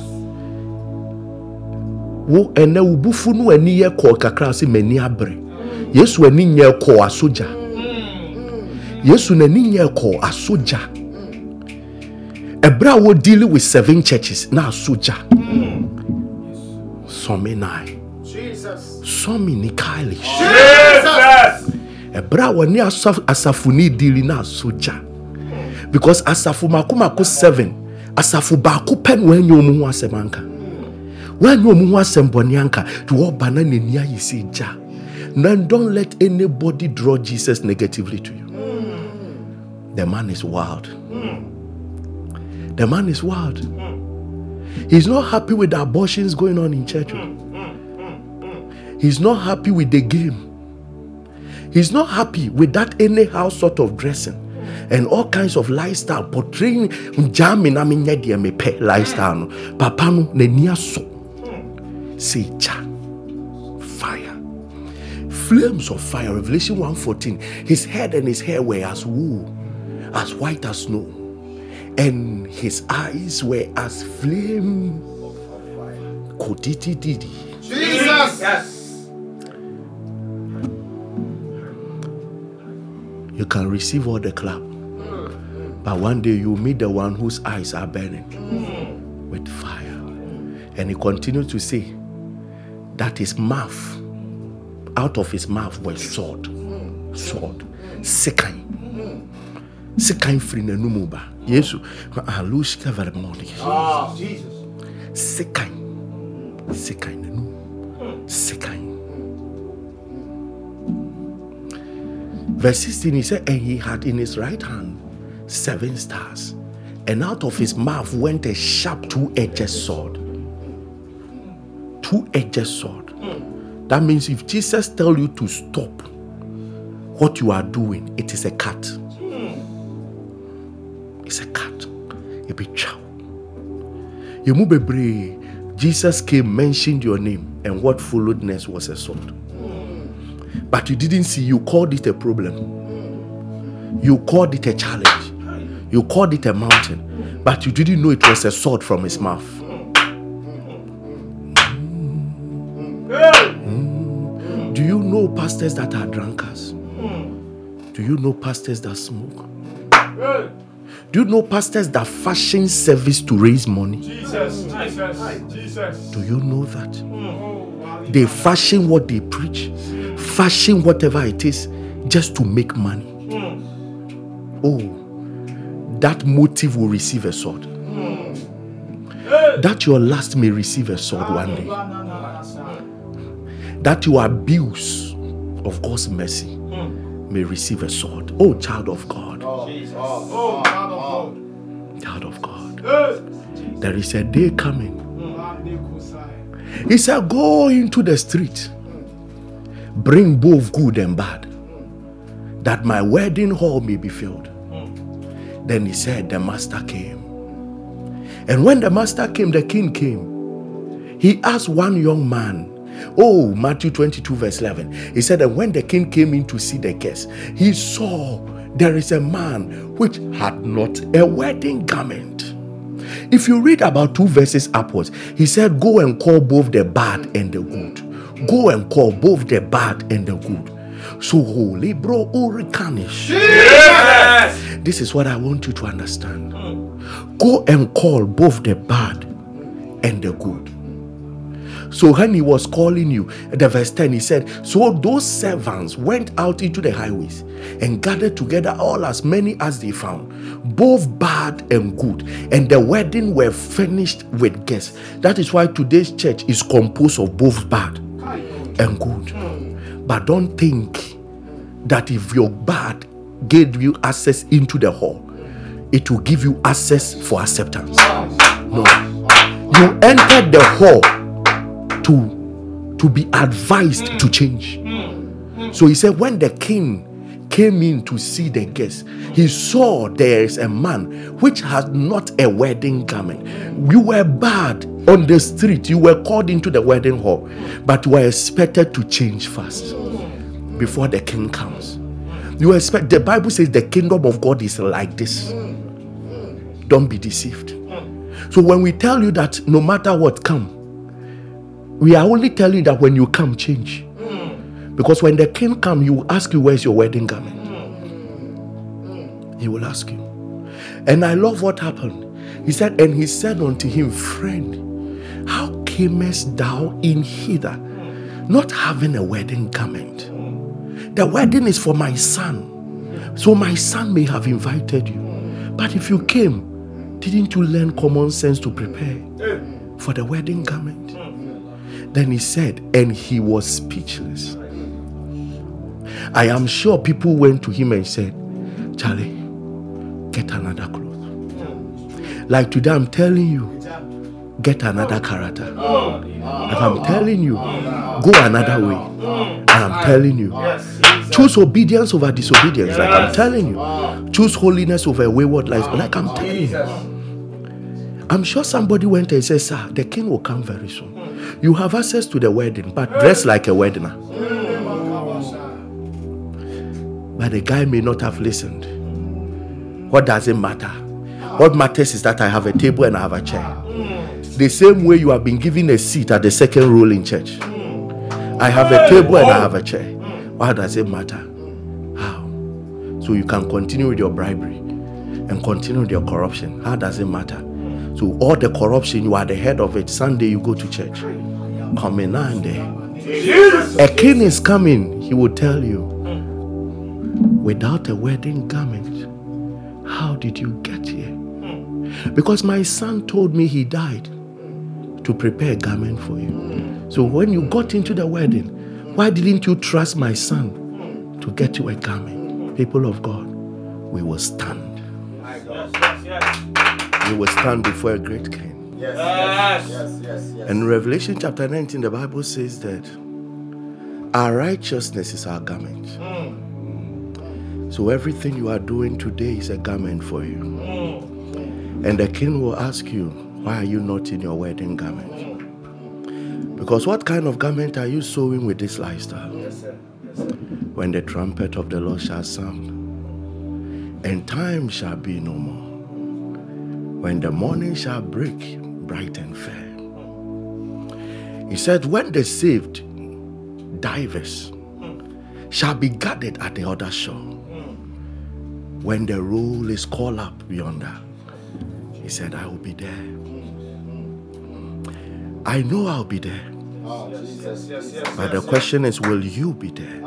wo ɛnɛ wo bufu no ani yɛ kɔɔ kakra se m'ani abere yesu ani nyɛ kɔɔ asogya yesu n'ani nyɛ kɔɔ asogya ɛberɛ a wɔdili with seven churches na asogya hmm. sɔme nine sɔme ni kailish Jesus. a wɔne asaf- asafo ne dili na asogya because asafo mako mako seven asafo baako pɛ na wɔanyɛ ɔmo ho asɛm anka wɔanyɛ ɔmo ho asɛm bɔne anka nti wɔba na n'ani ayɛ sɛ gya don't let anybody draw Jesus negatively to you. The man is wild. The man is wild. He's not happy with the abortions going on in church. He's not happy with the game. He's not happy with that anyhow sort of dressing and all kinds of lifestyle portraying jamming I mean yeah me pe lifestyle no. Papa no n'ani so say cha fire. Flames of fire. Revelation 114 his head and his hair were as wool as white as snow and his eyes were as flame. Koditi didi Jesus. Yes. You can receive all the clap. But one day you meet the one whose eyes are burning with fire. And he continued to say that his mouth out of his mouth was sword sword sekan sekan firi n'anum ba yesu alushka vermoni Ah, Jesus. sekan sekan verse 16 he said and he had in his right hand seven stars and out of his mouth went a sharp two-edged sword. Two-edged sword. That means if jesus tell you to stop what you are doing it is a cut. It's a cut. A bit chow. You move bebree jesus came mentioned your name and what followed next was a sword but you didn't see you called it a problem. You called it a challenge. You called it a mountain. But you didn't know it was a sword from his mouth. Mm. Do you know pastors that are drunkards do you know pastors that smoke? Do you know pastors that fashion service to raise money? Jesus. Jesus. Jesus. do you know that? Mm. They fashion what they preach fashion whatever it is just to make money? Hmm. Oh that motive will receive a sword. Hmm. That your last may receive a sword ah, one day. that your abuse of god's mercy hmm. may receive a sword. Oh child of god. Oh, oh God oh, oh, of God. child of god. Hey. there is a day coming. Mande kusai. He said, Go into the street, bring both good and bad, that my wedding hall may be filled. Then he said, The master came. And when the master came, the king came. He asked one young man, Oh, Matthew 22, verse 11. He said that when the king came in to see the guest, he saw there is a man which had not a wedding garment. If you read about two verses upwards, he said, Go and call both the bad and the good. Go and call both the bad and the good. So, holy bro, Urikanish. Yes. This is what I want you to understand. Go and call both the bad and the good. So when he was calling you, the verse 10, he said, So those servants went out into the highways and gathered together all as many as they found, both bad and good. And the wedding were finished with guests. That is why today's church is composed of both bad and good. But don't think that if your bad gave you access into the hall, it will give you access for acceptance. No. You entered the hall to, to be advised to change. So he said, when the king came in to see the guests, he saw there is a man which has not a wedding garment. You were bad on the street, you were called into the wedding hall, but you were expected to change fast before the king comes. You expect the Bible says the kingdom of God is like this. Don't be deceived. So when we tell you that no matter what come, we are only telling you that when you come, change. Because when the king come, he will ask you, Where's your wedding garment? He will ask you. And I love what happened. He said, And he said unto him, Friend, camest thou in hither, not having a wedding garment? The wedding is for my son. So my son may have invited you. But if you came, didn't you learn common sense to prepare for the wedding garment? Then he said, and he was speechless. I am sure people went to him and said, Charlie, get another cloth. Like today, I'm telling you, get another character. Like I'm telling you, go another way. And I'm telling you, choose obedience over disobedience. Like I'm telling you, choose holiness over wayward life. Like I'm telling you. I'm sure somebody went and said, Sir, the king will come very soon. You have access to the wedding, but dress like a weddiner. But the guy may not have listened. What does it matter? What matters is that I have a table and I have a chair. The same way you have been given a seat at the second roll in church. I have a table and I have a chair. Why does it matter? How? So you can continue with your bribery and continue with your corruption. How does it matter? So all the corruption, you are the head of it. Sunday you go to church. Coming and there. A king is coming, he will tell you. Without a wedding garment, how did you get here? Because my son told me he died to prepare a garment for you. So when you got into the wedding, why didn't you trust my son to get you a garment? People of God, we will stand. We will stand before a great king. Yes, yes, yes, yes, yes. And Revelation chapter 19, the Bible says that our righteousness is our garment. Hmm. So everything you are doing today is a garment for you. Hmm. And the king will ask you, why are you not in your wedding garment? Because what kind of garment are you sewing with this lifestyle? When the trumpet of the Lord shall sound, and time shall be no more. When the morning shall break bright and fair. He said, When the saved divers shall be gathered at the other shore, when the roll is called up yonder, he said, I will be there. I know I'll be there. But the question is, will you be there?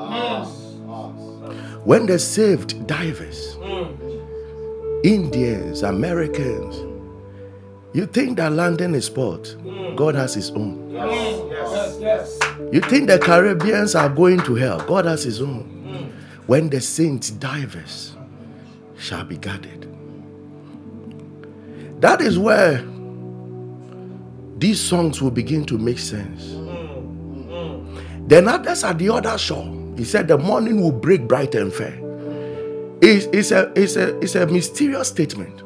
When the saved divers, Indians, Americans, you think that London is sport? God has his own. You think the Caribbeans are going to hell? God has his own. When the saints divers shall be gathered. That is where these songs will begin to make sense. Then others at the other shore. He said the morning will break bright and fair. It's, it's, a, it's, a, it's a mysterious statement.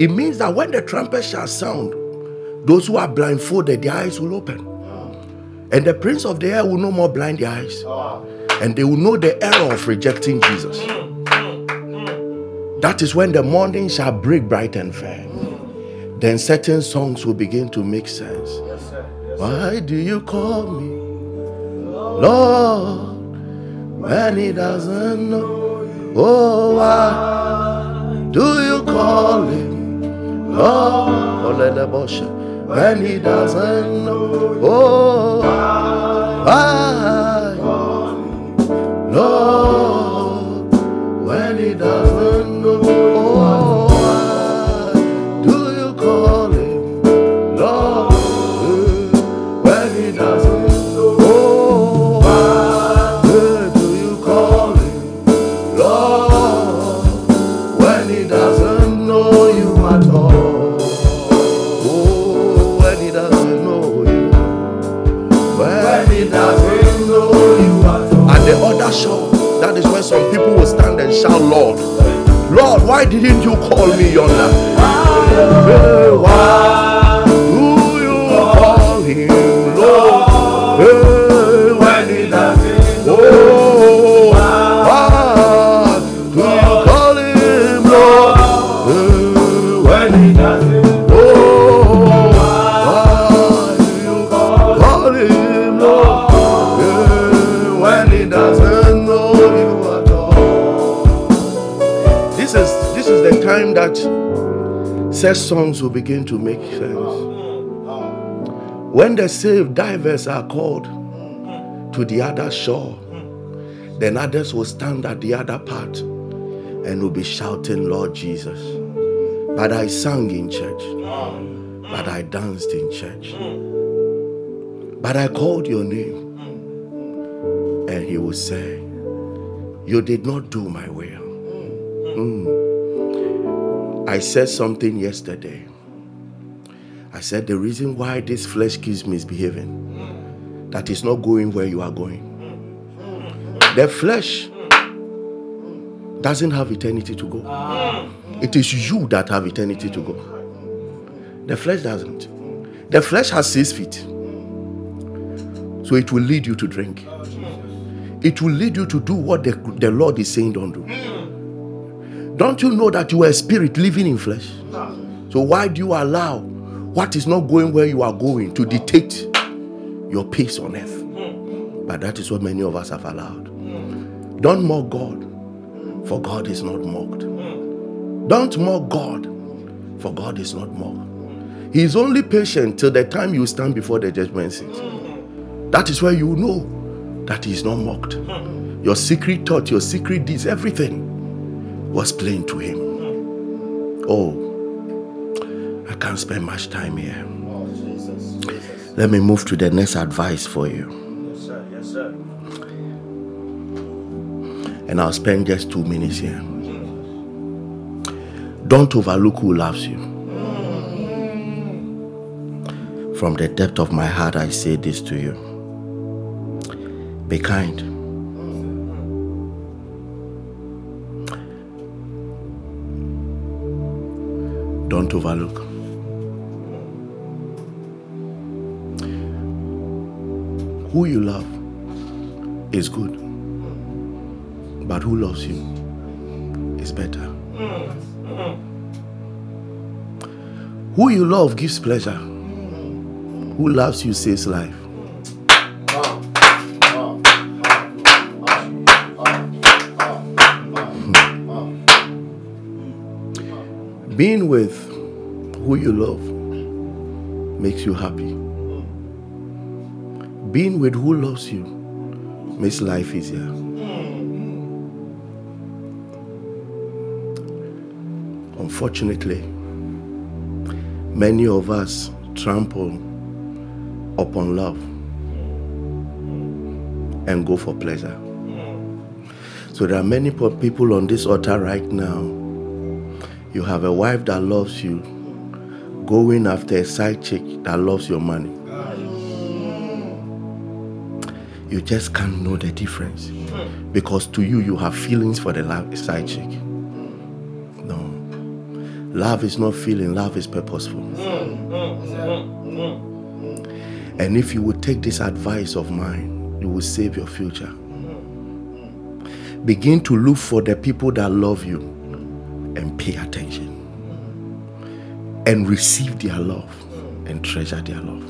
It means that when the trumpet shall sound, those who are blindfolded, their eyes will open. And the prince of the air will no more blind their eyes. And they will know the error of rejecting Jesus. That is when the morning shall break bright and fair. Then certain songs will begin to make sense. Why do you call me Lord when he doesn't know? Oh, why do you call him Lord? Let the bush when he doesn't know? Oh, why, Lord, when he doesn't Lord, Lord, why didn't you call me yonder? Why such songs will begin to make sense. When the saved divers are called to the other shore, then others will stand at the other part and will be shouting, Lord Jesus. But I sang in church, but I danced in church, but I called your name, and he will say, You did not do my will. Mm. I said something yesterday. I said the reason why this flesh keeps misbehaving, that is not going where you are going. The flesh doesn't have eternity to go. It is you that have eternity to go. The flesh doesn't. The flesh has six feet. So it will lead you to drink. It will lead you to do what the, the Lord is saying don't do. Don't you know that you are a spirit living in flesh? So why do you allow what is not going where you are going to dictate your pace on earth? But that is what many of us have allowed. Don't mock God, for God is not mocked. Don't mock God, for God is not mocked. He is only patient till the time you stand before the judgment seat. That is where you know that He is not mocked. Your secret thought, your secret deeds, everything was plain to Him. Oh, I can't spend much time here. Let me move to the next advice for you. Yes, sir. Yes, sir. and I'll spend just two minutes here. Don't overlook who loves you. From the depth of my heart, I say this to you be kind. Don't overlook. Who you love is good. But who loves you is better. Who you love gives pleasure. Who loves you saves life. Oh. Being with who you love makes you happy. Being with who loves you makes life easier. Unfortunately, many of us trample upon love and go for pleasure. So there are many people on this altar right now. You have a wife that loves you, going after a side chick that loves your money. You just can't know the difference because to you, you have feelings for the side chick. No. Love is not feeling, love is purposeful. And if you would take this advice of mine, you will save your future. Begin to look for the people that love you and pay attention. And receive their love and treasure their love.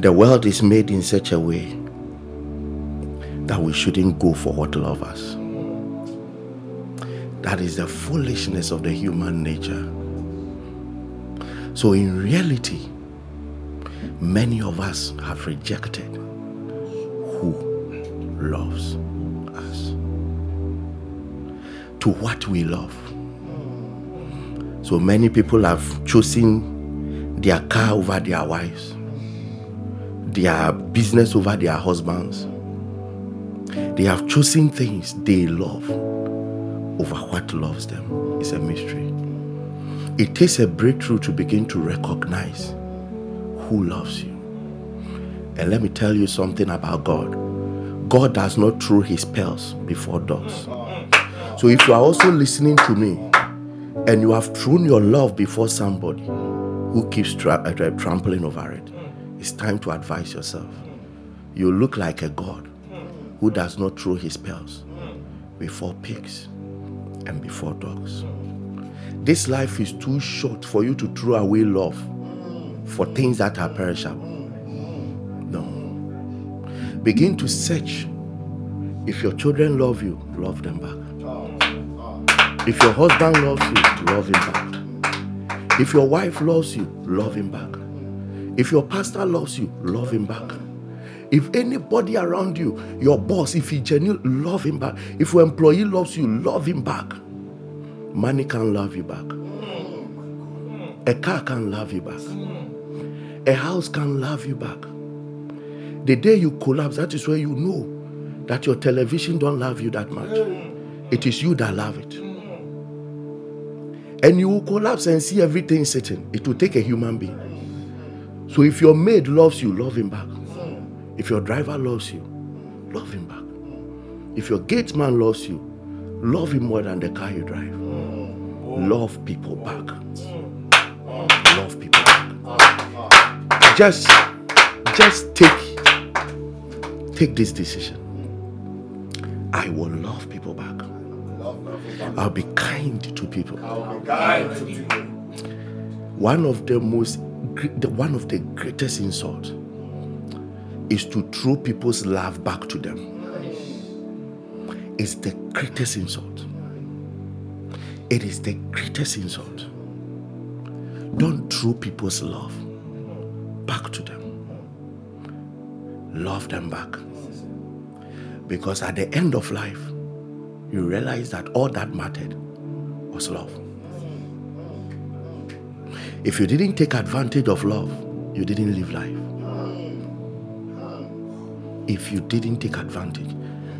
The world is made in such a way that we shouldn't go for what love us. That is the foolishness of the human nature. So, in reality, many of us have rejected who loves us to what we love. So many people have chosen their car over their wives, their business over their husbands. They have chosen things they love over what loves them. It's a mystery. It takes a breakthrough to begin to recognize who loves you. And let me tell you something about God. God does not throw his pearls before dogs. So if you are also listening to me and you have thrown your love before somebody who keeps tra- uh, tra- trampling over it, it's time to advise yourself. You look like a God who does not throw his pearls before pigs and before dogs. This life is too short for you to throw away love for things that are perishable. No. Begin to search. If your children love you, love them back. If your husband loves you, love him back. If your wife loves you, love him back. If your pastor loves you, love him back. If anybody around you, your boss, if he genuinely love him back. If your employee loves you, love him back. Money can love you back. A car can love you back. A house can love you back. The day you collapse, that is where you know that your television don't love you that much. It is you that love it. And you will collapse and see everything sitting. It will take a human being. So if your maid loves you, love him back. If your driver loves you, love him back. If your gate man loves you, love him more than the car you drive. Love people back. Love people back. Just, just take, take this decision. I will love people back. I'll be kind to people. One of the most, one of the greatest insults is to throw people's love back to them. It's the greatest insult. It is the greatest insult. Don't throw people's love back to them. Love them back. Because at the end of life, you realize that all that mattered was love. If you didn't take advantage of love, you didn't live life. If you didn't take advantage,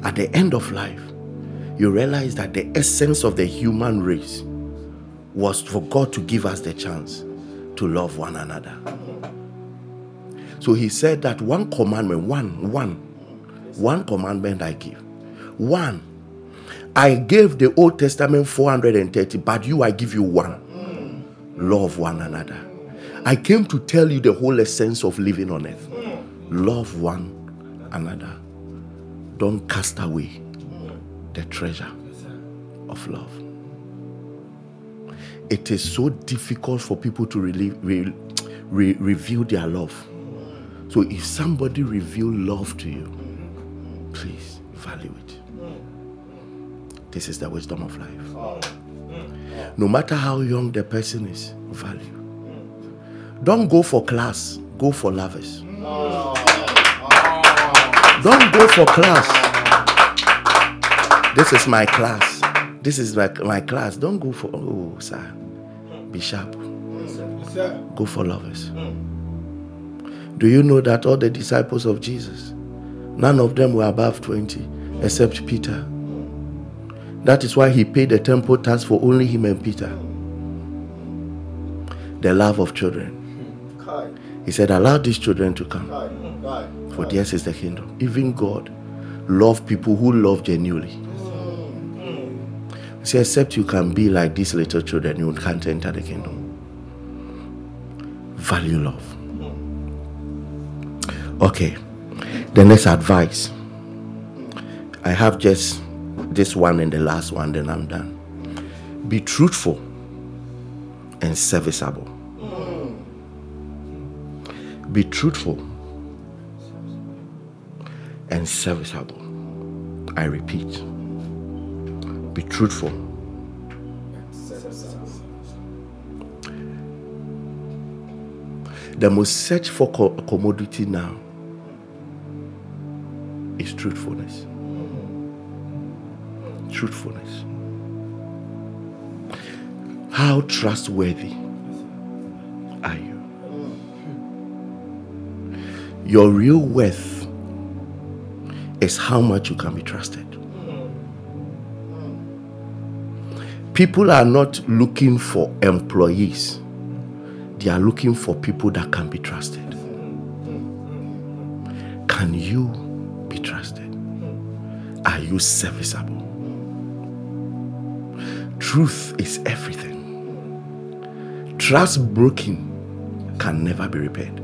at the end of life, you realize that the essence of the human race was for God to give us the chance to love one another. So he said that one commandment, one, one, one commandment I give. One, I gave the Old Testament 430, but you, I give you one. Love one another. I came to tell you the whole essence of living on earth. Love one another. Don't cast away the treasure of love. It is so difficult for people to re- re- reveal their love. So if somebody reveal love to you, please value it. This is the wisdom of life. No matter how young the person is, value. Don't go for class, go for lovers. Don't go for class. This is my class. This is my, my class. Don't go for, oh, sir. Be sharp. Go for lovers. Do you know that all the disciples of Jesus, none of them were above 20 except Peter? That is why he paid the temple tax for only him and Peter. The love of children. He said, Allow these children to come, for theirs is the kingdom. Even God loved people who love genuinely. He said, Except you can be like these little children, you can't enter the kingdom. Value love. Okay, the next advice. I have just this one and the last one, then I'm done. Be truthful and serviceable. Be truthful and serviceable. I repeat, be truthful. The most search for co- commodity now is truthfulness. Truthfulness. How trustworthy are you? Your real worth is how much you can be trusted. People are not looking for employees, they are looking for people that can be trusted. Can you trusted? Are you serviceable? Truth is everything. Trust broken can never be repaired.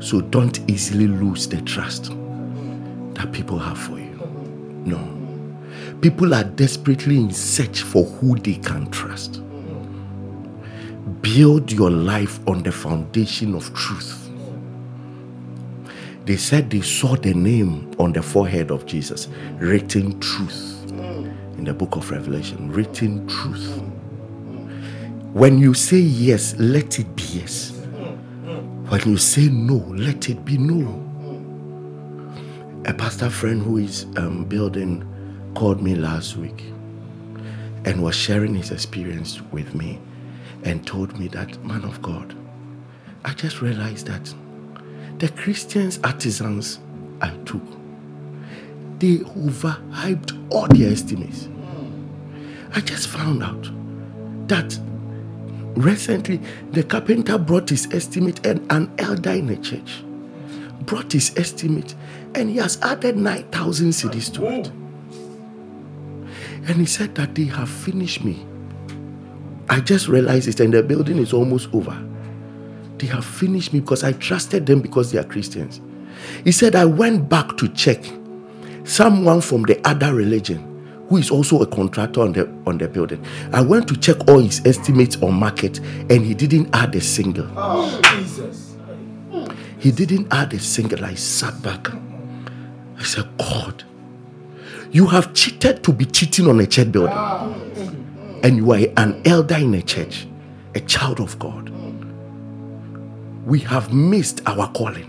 So don't easily lose the trust that people have for you. No. People are desperately in search for who they can trust. Build your life on the foundation of truth. They said they saw the name on the forehead of Jesus, written truth in the book of Revelation, written truth. When you say yes, let it be yes. When you say no, let it be no. A pastor friend who is um, building called me last week and was sharing his experience with me and told me that, man of God, I just realized that the Christians artisans I took they overhyped all their estimates. I just found out that recently the carpenter brought his estimate and an elder in the church brought his estimate and he has added 9,000 cedis to it. And he said that they have finished me. I just realized it and the building is almost over. They have finished me because I trusted them because they are Christians. He said, I went back to check someone from the other religion who is also a contractor on the on the building. I went to check all his estimates on market and he didn't add a single. Oh, Jesus. He didn't add a single. I sat back. I said, God, you have cheated to be cheating on a church building. Ah. And you are an elder in a church, a child of God. We have missed our calling.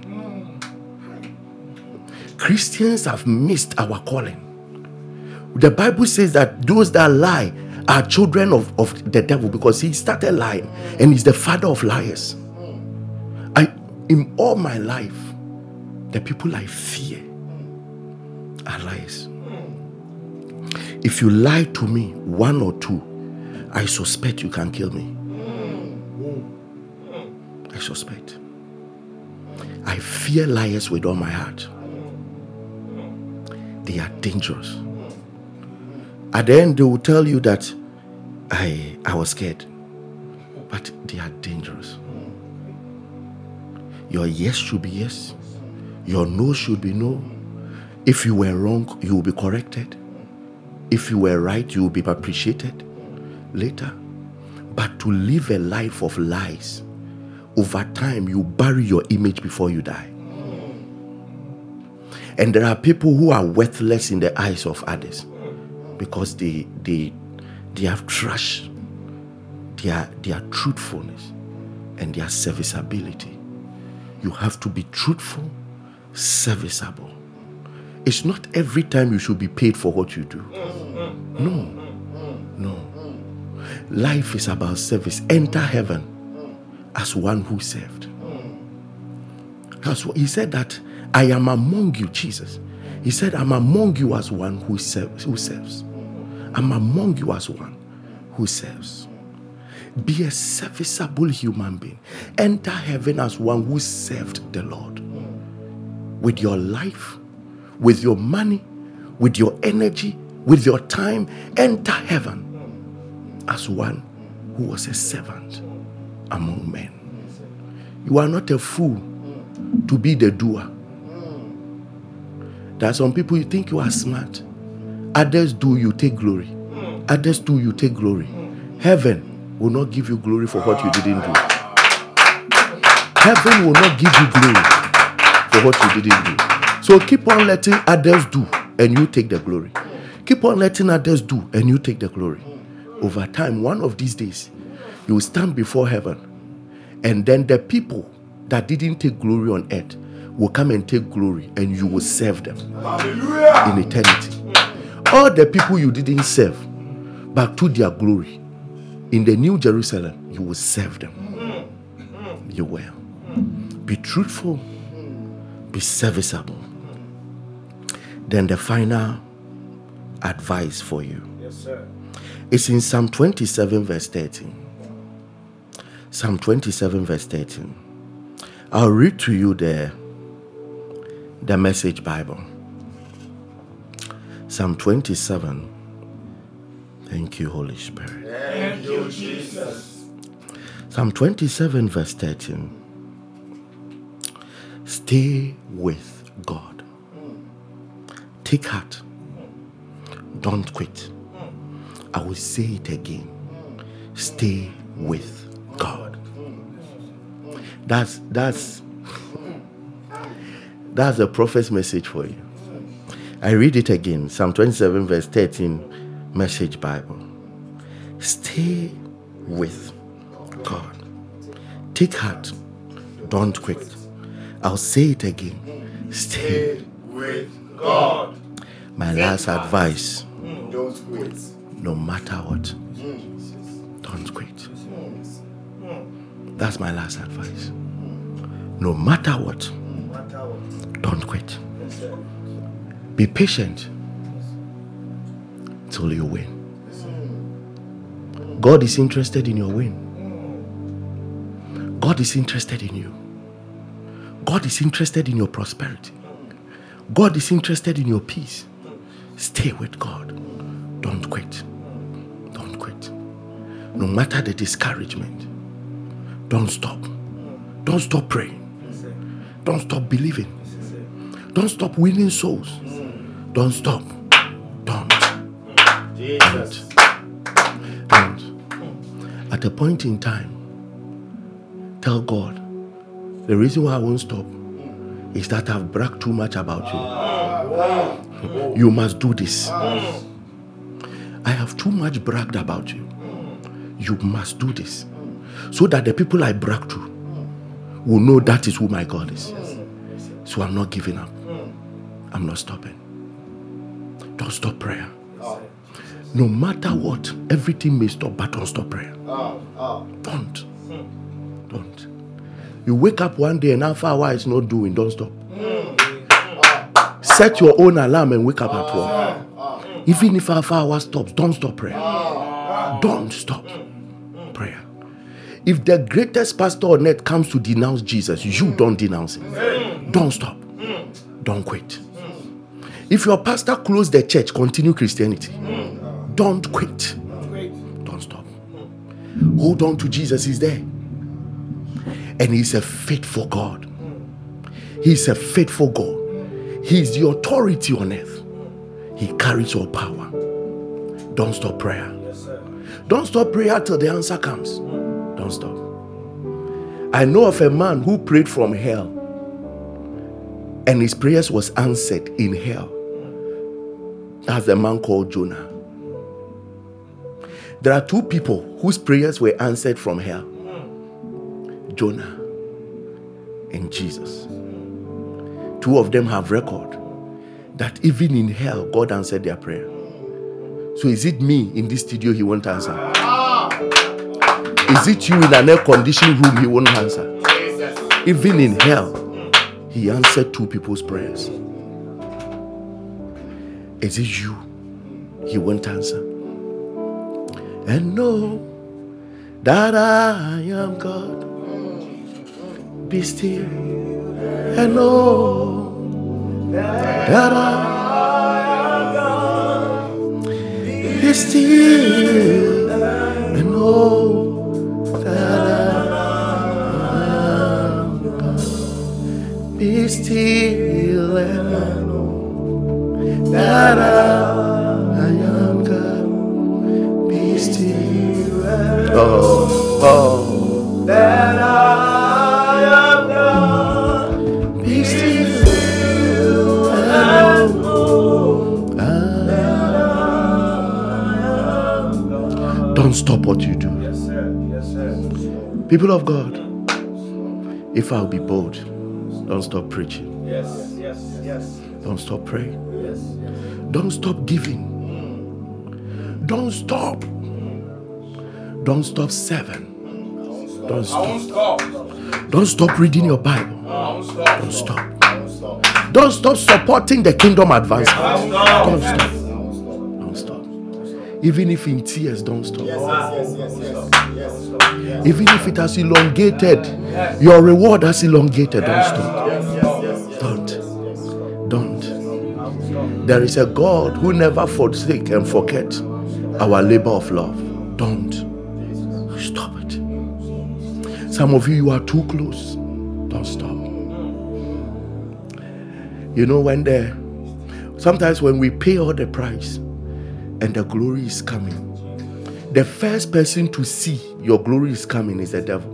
Christians have missed our calling. The Bible says that those that lie are children of, of the devil because he started lying and he's the father of liars. I in all my life, the people I fear are liars. If you lie to me, one or two, I suspect you can kill me. I suspect. I fear liars with all my heart. They are dangerous. At the end, they will tell you that I I was scared. But they are dangerous. Your yes should be yes. Your no should be no. If you were wrong, you will be corrected. If you were right, you will be appreciated later. But to live a life of lies, over time, you bury your image before you die. And there are people who are worthless in the eyes of others because they they they have trashed their their truthfulness and their serviceability. You have to be truthful, serviceable. It's not every time you should be paid for what you do. No, no. Life is about service. Enter heaven as one who served. That's what he said that I am among you, Jesus. He said, I'm among you as one who serves. Who serves. I'm among you as one who serves. Be a serviceable human being. Enter heaven as one who served the Lord. With your life, with your money, with your energy, with your time, enter heaven as one who was a servant among men. You are not a fool to be the doer. There are some people you think you are smart. Others do, you take glory. Others do, you take glory. Heaven will not give you glory for what you didn't do. Heaven will not give you glory for what you didn't do. So keep on letting others do, and you take the glory. Keep on letting others do, and you take the glory. Over time, one of these days, you will stand before heaven, and then the people that didn't take glory on earth will come and take glory, and you will serve them in eternity. All the people you didn't serve, back to their glory, in the New Jerusalem, you will serve them. Mm-hmm. You will. Be truthful, be serviceable. Then the final advice for you Yes, sir. is in Psalm 27, verse 13. Psalm 27, verse 13. I'll read to you the, the message Bible. Psalm 27. Thank you, Holy Spirit. Thank you, Jesus. Psalm 27, verse 13. Stay with God. Take heart. Don't quit. I will say it again. Stay with God. That's that's that's a prophet's message for you. I read it again. Psalm 27, verse 13, Message Bible. Stay with God. Take heart. Don't quit. I'll say it again. Stay. With God. My last advice mm, Don't quit. no matter what, don't quit. That's my last advice. No matter what, don't quit. Be patient till you win. God is interested in your win. God is interested in you. God is interested in your prosperity. God is interested in your peace. Stay with God. Don't quit. Don't quit. No matter the discouragement, don't stop. Don't stop praying. Don't stop believing. Don't stop winning souls. Don't stop. Don't. Jesus. Don't. At a point in time, tell God, the reason why I won't stop is that I've bragged too much about you. You must do this. I have too much bragged about you. You must do this. So that the people I brag to will know that is who my God is. Mm. So I'm not giving up. Mm. I'm not stopping. Don't stop prayer. Oh, no matter what, everything may stop, but don't stop prayer. Oh, oh. Don't. Hmm. Don't. You wake up one day and Alpha Hour is not doing, don't stop. Hmm. Ah. Set your own alarm and wake up at ah, 12. Ah, Even if Alpha Hour stops, don't stop prayer. Don't stop prayer. If the greatest pastor on earth comes to denounce Jesus, you mm. don't denounce him. Mm. Don't stop. Mm. Don't quit. If your pastor closed the church, continue Christianity. Don't quit. Don't stop. Hold on to Jesus, He's there. And He's a faithful God. He's a faithful God. He's the authority on earth. He carries all power. Don't stop prayer. Don't stop prayer till the answer comes. Don't stop. I know of a man who prayed from hell and his prayers was answered in hell. That's the man called Jonah. There are two people whose prayers were answered from hell Jonah and Jesus. Two of them have record that even in hell, God answered their prayer. So is it me in this studio he won't answer? Is it you in an air conditioned room he won't answer? Even in hell, he answered two people's prayers. Is it you? He won't answer. And know that I am God. Be still and know that I am God. Be still and know God. Be still and know that I am God. Be still and oh, oh. that I am God. Be still and know that I am God. Don't stop what you do. Yes, sir. Yes, sir. People of God, if I'll be bold, don't stop preaching. Yes, yes, yes. Don't stop praying. Yes, Don't stop giving. Don't stop. Don't stop serving. Don't stop. stop. Don't stop reading your Bible. I won't stop. Don't stop. Don't stop supporting the kingdom advancement. Don't stop. Even if in tears, don't stop. Yes, yes, yes, yes, yes. Even if it has elongated, your reward has elongated. Don't stop. Yes, yes, yes. Don't. Don't. There is a God who never forsake and forget our labor of love. Don't. Stop it. Some of you, you are too close. Don't stop. You know, when the sometimes when we pay all the price and the glory is coming, the first person to see your glory is coming is the devil.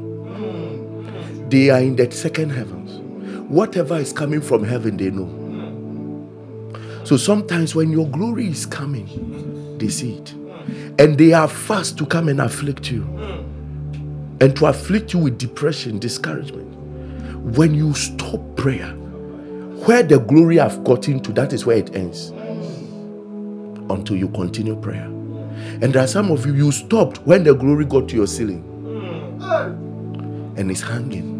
They are in the second heavens. Whatever is coming from heaven, they know. So sometimes when your glory is coming, they see it. And they are fast to come and afflict you. And to afflict you with depression, discouragement. When you stop prayer, where the glory have gotten to, that is where it ends. Until you continue prayer. And there are some of you, you stopped when the glory got to your ceiling. And it's hanging.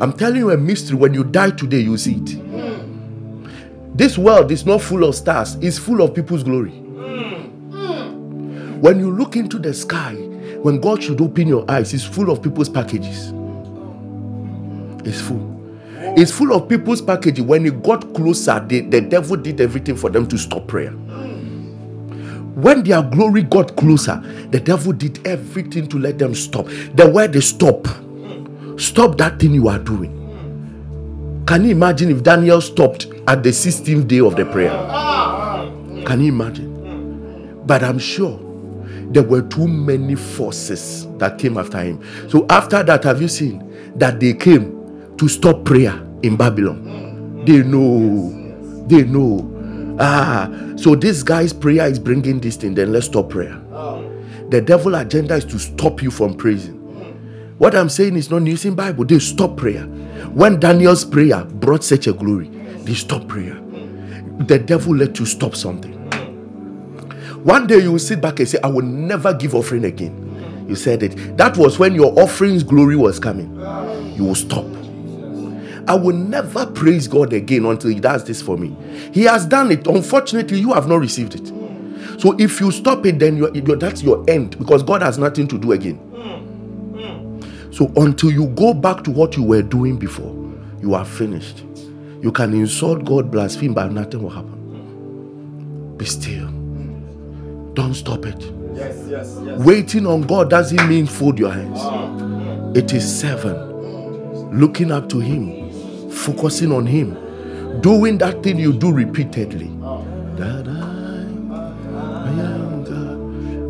I'm telling you a mystery. When you die today, you see it. This world is not full of stars, it's full of people's glory. When you look into the sky, when God should open your eyes, it's full of people's packages. It's full. It's full of people's packages. When it got closer, the, the devil did everything for them to stop prayer. When their glory got closer, the devil did everything to let them stop. The word is stop. Stop that thing you are doing. Can you imagine if Daniel stopped at the 16th day of the prayer? Can you imagine? But I'm sure there were too many forces that came after him. So after that, have you seen that they came to stop prayer in Babylon? They know. They know. Ah, so this guy's prayer is bringing this thing. Then let's stop prayer. The devil agenda is to stop you from praising. What I'm saying is not using Bible. They stop prayer. When Daniel's prayer brought such a glory, they stop prayer. The devil let you stop something. One day you will sit back and say, I will never give offering again. You said it. That was when your offering's glory was coming. You will stop. I will never praise God again until He does this for me. He has done it. Unfortunately, you have not received it. So if you stop it, then you're, you're- that's your end because God has nothing to do again. So until you go back to what you were doing before, you are finished. You can insult God, blaspheme, but nothing will happen. Be still. Don't stop it. Yes, yes, yes. Waiting on God doesn't mean fold your hands. It is seven. Looking up to Him, focusing on Him, doing that thing you do repeatedly.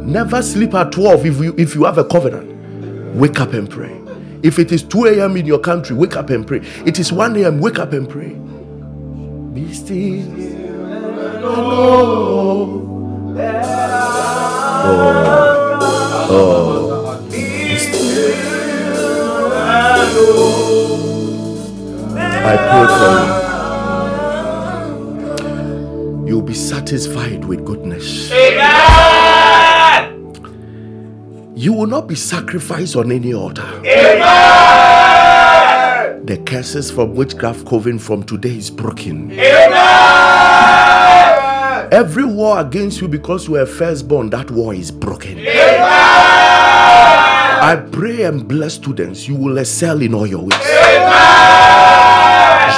Never sleep at 12 if you if you have a covenant. Wake up and pray. If it is 2 a.m. in your country, wake up and pray. It is 1 a.m., wake up and pray. Be still. Oh, oh. and know I pray for you. You'll be satisfied with goodness. Amen. You will not be sacrificed on any altar. Amen. The curses from witchcraft coven from today is broken. Amen. Every war against you because you are firstborn, that war is broken. Amen. I pray and bless students. You will excel in all your ways.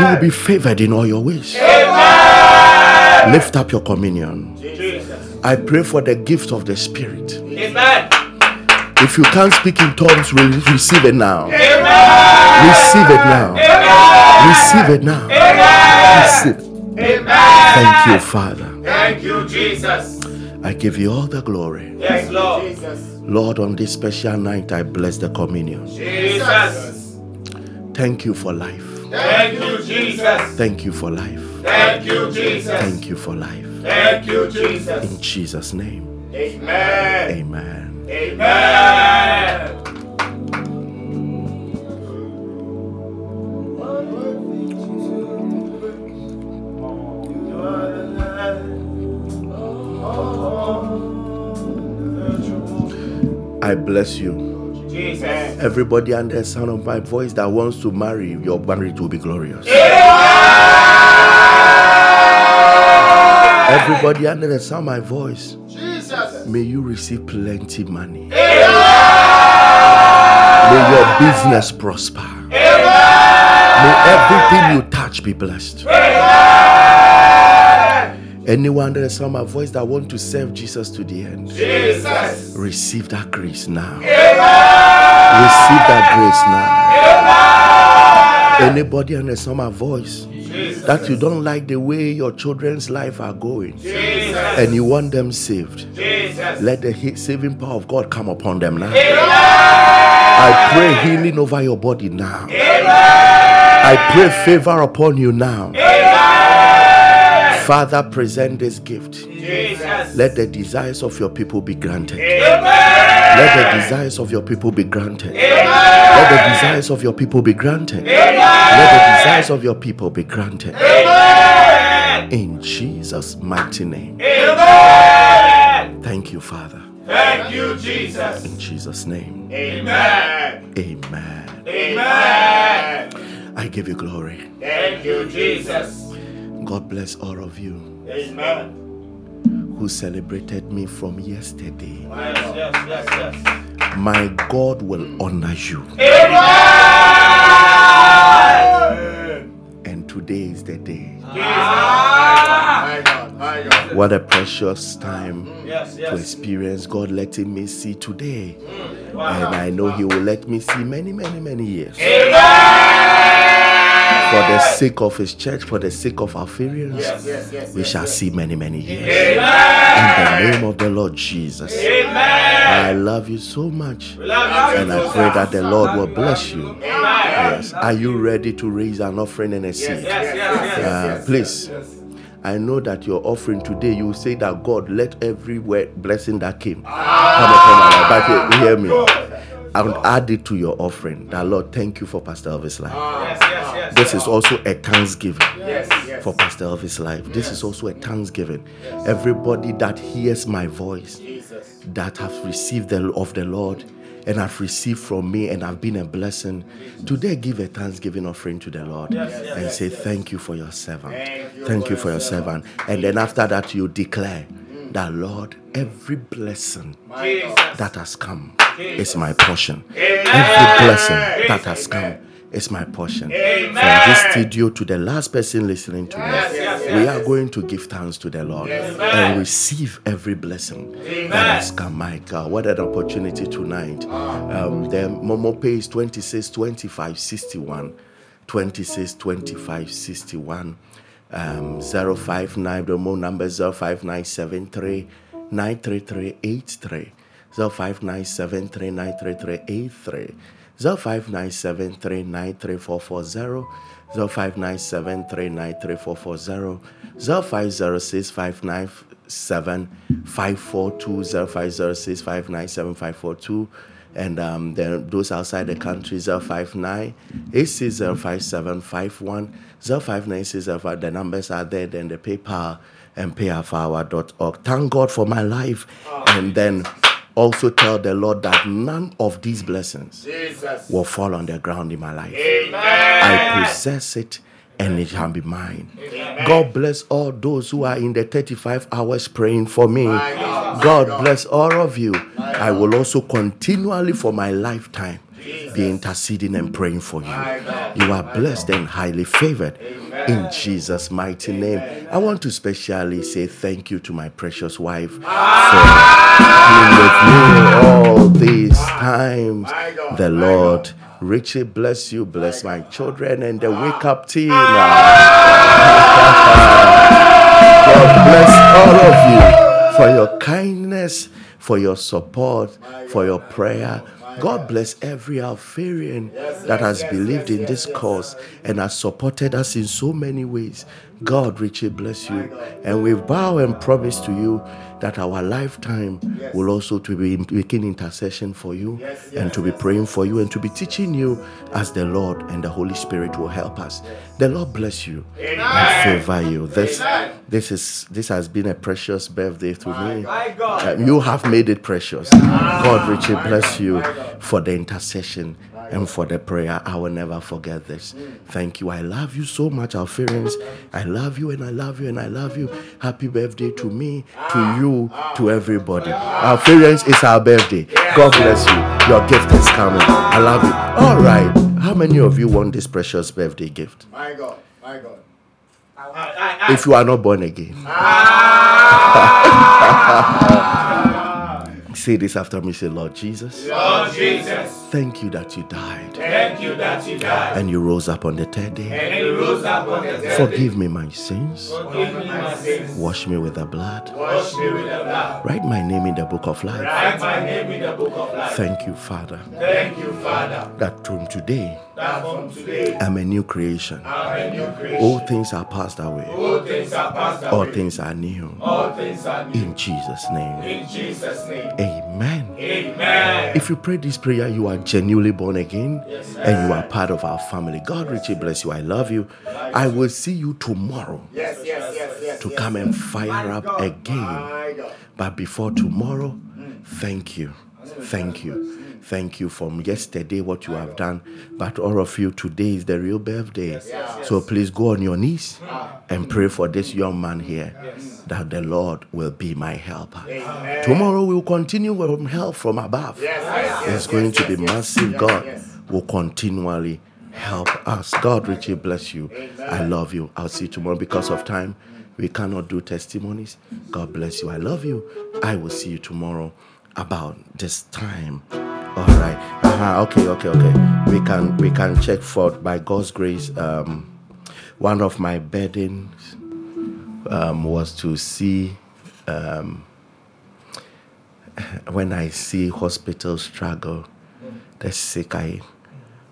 You will be favored in all your ways. Amen. Lift up your communion. I pray for the gift of the Spirit. Amen. If you can't speak in tongues, re- receive it now. Amen. Receive it now. Receive it now. Receive it. Thank you, Father. Thank you, Jesus. I give you all the glory. Yes, Lord. Jesus. Lord, on this special night, I bless the communion. Jesus. Thank you for life. Thank you, Jesus. Thank you for life. Thank you, Jesus. Thank you for life. Thank you, Jesus. In Jesus' name, Amen. amen. Amen. I bless you. Jesus. Everybody under the sound of my voice that wants to marry, your marriage will be glorious. Everybody under the sound of my voice, Jesus. may you receive plenty money. May your business prosper. May everything you touch be blessed. Anyone the sound of my voice that want to serve Jesus to the end, Jesus. receive that grace now. Amen. Receive that grace now. Amen. Anybody the sound of my voice that you don't like the way your children's life are going Jesus. and you want them saved, Jesus. let the saving power of God come upon them now. Amen. I pray healing over your body now. I pray favor upon you now. Father, present this gift. Jesus. Let the desires of your people be granted. Let the desires of your people be granted. Let the desires of your people be granted. Let the desires of your people be granted. In Jesus' mighty name. Amen. Thank you, Father. Thank you, Jesus. In Jesus' name. Amen. Amen. Amen. I give you glory. Thank you, Jesus. God bless all of you Amen. who celebrated me from yesterday. Yes, yes, yes, yes. My God will honor you. And today is the day. My God, my God. What a precious time Yes, to experience God letting me see today. Mm. Wow. And I know He will let me see many, many, many years. For the sake of His church, for the sake of Alpharians, Yes, yes, yes. we shall see many, many years. Amen. In the name of the Lord Jesus. Amen. I love you so much. We love you. And I pray that the Lord will bless you. Amen. Yes. Are you ready to raise an offering and a seed? Yes, yes, yes, yes. Uh, please. I know that your offering today, you will say that God, let every blessing that came come upon my life. But hear me. I will add it to your offering. That Lord, thank you for Pastor Elvis' life. Ah. Yes, yes, yes. This is also a thanksgiving Yes, yes. for Pastor Elvis' life. This is also a thanksgiving. Everybody that hears my voice, Jesus. that have received the, of the Lord and have received from me and have been a blessing, today give a thanksgiving offering to the Lord and say, Thank you for your servant. Thank you for your servant. And then after that, you declare that, Lord, every blessing that has come is my portion. Every blessing that has come is my portion. From this studio to the last person listening to me, we are going to give thanks to the Lord and receive every blessing that has come. My God, what an opportunity tonight. Um, the Momo Pay is 26 25 61. 26 25 61. Um, 059, the more number 05973 933 83. 0597 933 0597 93440 0597 93440 0506 597 542 0506 597 542 and um, then those outside the country 059 8605751 059 the numbers are there then the PayPal and payafhour.org. Thank God for my life. And then also tell the Lord that none of these blessings Jesus. will fall on the ground in my life. Amen. I possess it and it shall be mine. God bless all those who are in the 35 hours praying for me. God bless all of you. I will also continually for my lifetime be interceding and praying for you. You are blessed and highly favored in Jesus' mighty name. I want to specially say thank you to my precious wife for being with me all these times. The Lord richly bless you, bless my children and the wake up team. Ah! God bless all of you for your kindness, for your support, for your prayer. God bless every Alpharian that has believed in this cause and has supported us in so many ways. God richly bless you. And we vow and promise to you that our lifetime will also to be making intercession for you and to be praying for you and to be teaching you as the Lord and the Holy Spirit will help us. The Lord bless you and favor you. This this is this has been a precious birthday to me. Uh, you have made it precious. God richly bless you for the intercession and for the prayer. I will never forget this. Thank you. I love you so much, Alpharians. I love you and I love you and I love you. Happy birthday to me, to you, to everybody. Alpharians, it's our birthday. God bless you. Your gift is coming. I love you. All right. How many of you want this precious birthday gift? My God. My God. If you are not born again, ah! say this after me. Say, Lord Jesus, Lord Jesus, thank you that you died thank you that you died and you rose up on the third day. and you rose up on the third Forgive me my sins. Forgive me my sins. Wash me with the blood. Wash me with the blood. Write my name in the book of life. Write my name in the book of life. Thank you, Father, Thank you, Father, that from today that from today I'm a new creation. A new creation. All things are passed away. All things are passed All things are new. All things are new. In Jesus' name. In Jesus' name. Amen. Amen. If you pray this prayer, you are genuinely born again and you are part of our family. God richly bless you. I love you. I will see you tomorrow Yes, yes, yes, yes. to yes. come and fire up again. But before tomorrow, mm. thank you. Thank you. Thank you from yesterday, what you have done. But all of you, today is the real birthday. So please go on your knees ah. and pray for this young man here that the Lord will be my helper. Tomorrow we will continue with help from above. It's going to be massive. God will continually help us. God richly bless you. I love you. I'll see you tomorrow because of time. We cannot do testimonies. God bless you. I love you. I will see you tomorrow about this time. All right. Uh-huh. Okay. Okay. Okay. We can we can check for by God's grace. Um, one of my burdens um, was to see um, when I see hospitals struggle, the sick. I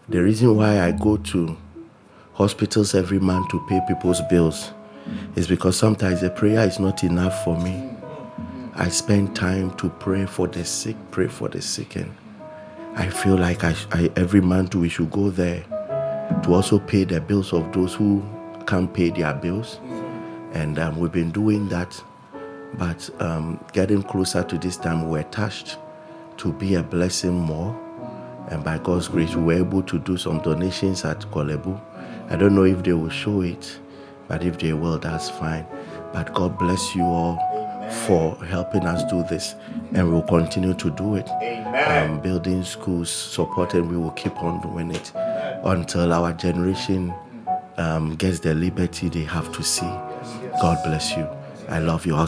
the reason why I go to hospitals every month to pay people's bills is because sometimes the prayer is not enough for me. I spend time to pray for the sick, pray for the sick, and I feel like I, I every month we should go there to also pay the bills of those who can't pay their bills, and um, we've been doing that. But um, getting closer to this time, we're touched to be a blessing more, and by God's grace, we were able to do some donations at Korle Bu. I don't know if they will show it, but if they will, that's fine. But God bless you all for helping us do this, and we'll continue to do it. Um, building schools, supporting, we will keep on doing it until our generation um, gets the liberty they have to see. God bless you. I love you.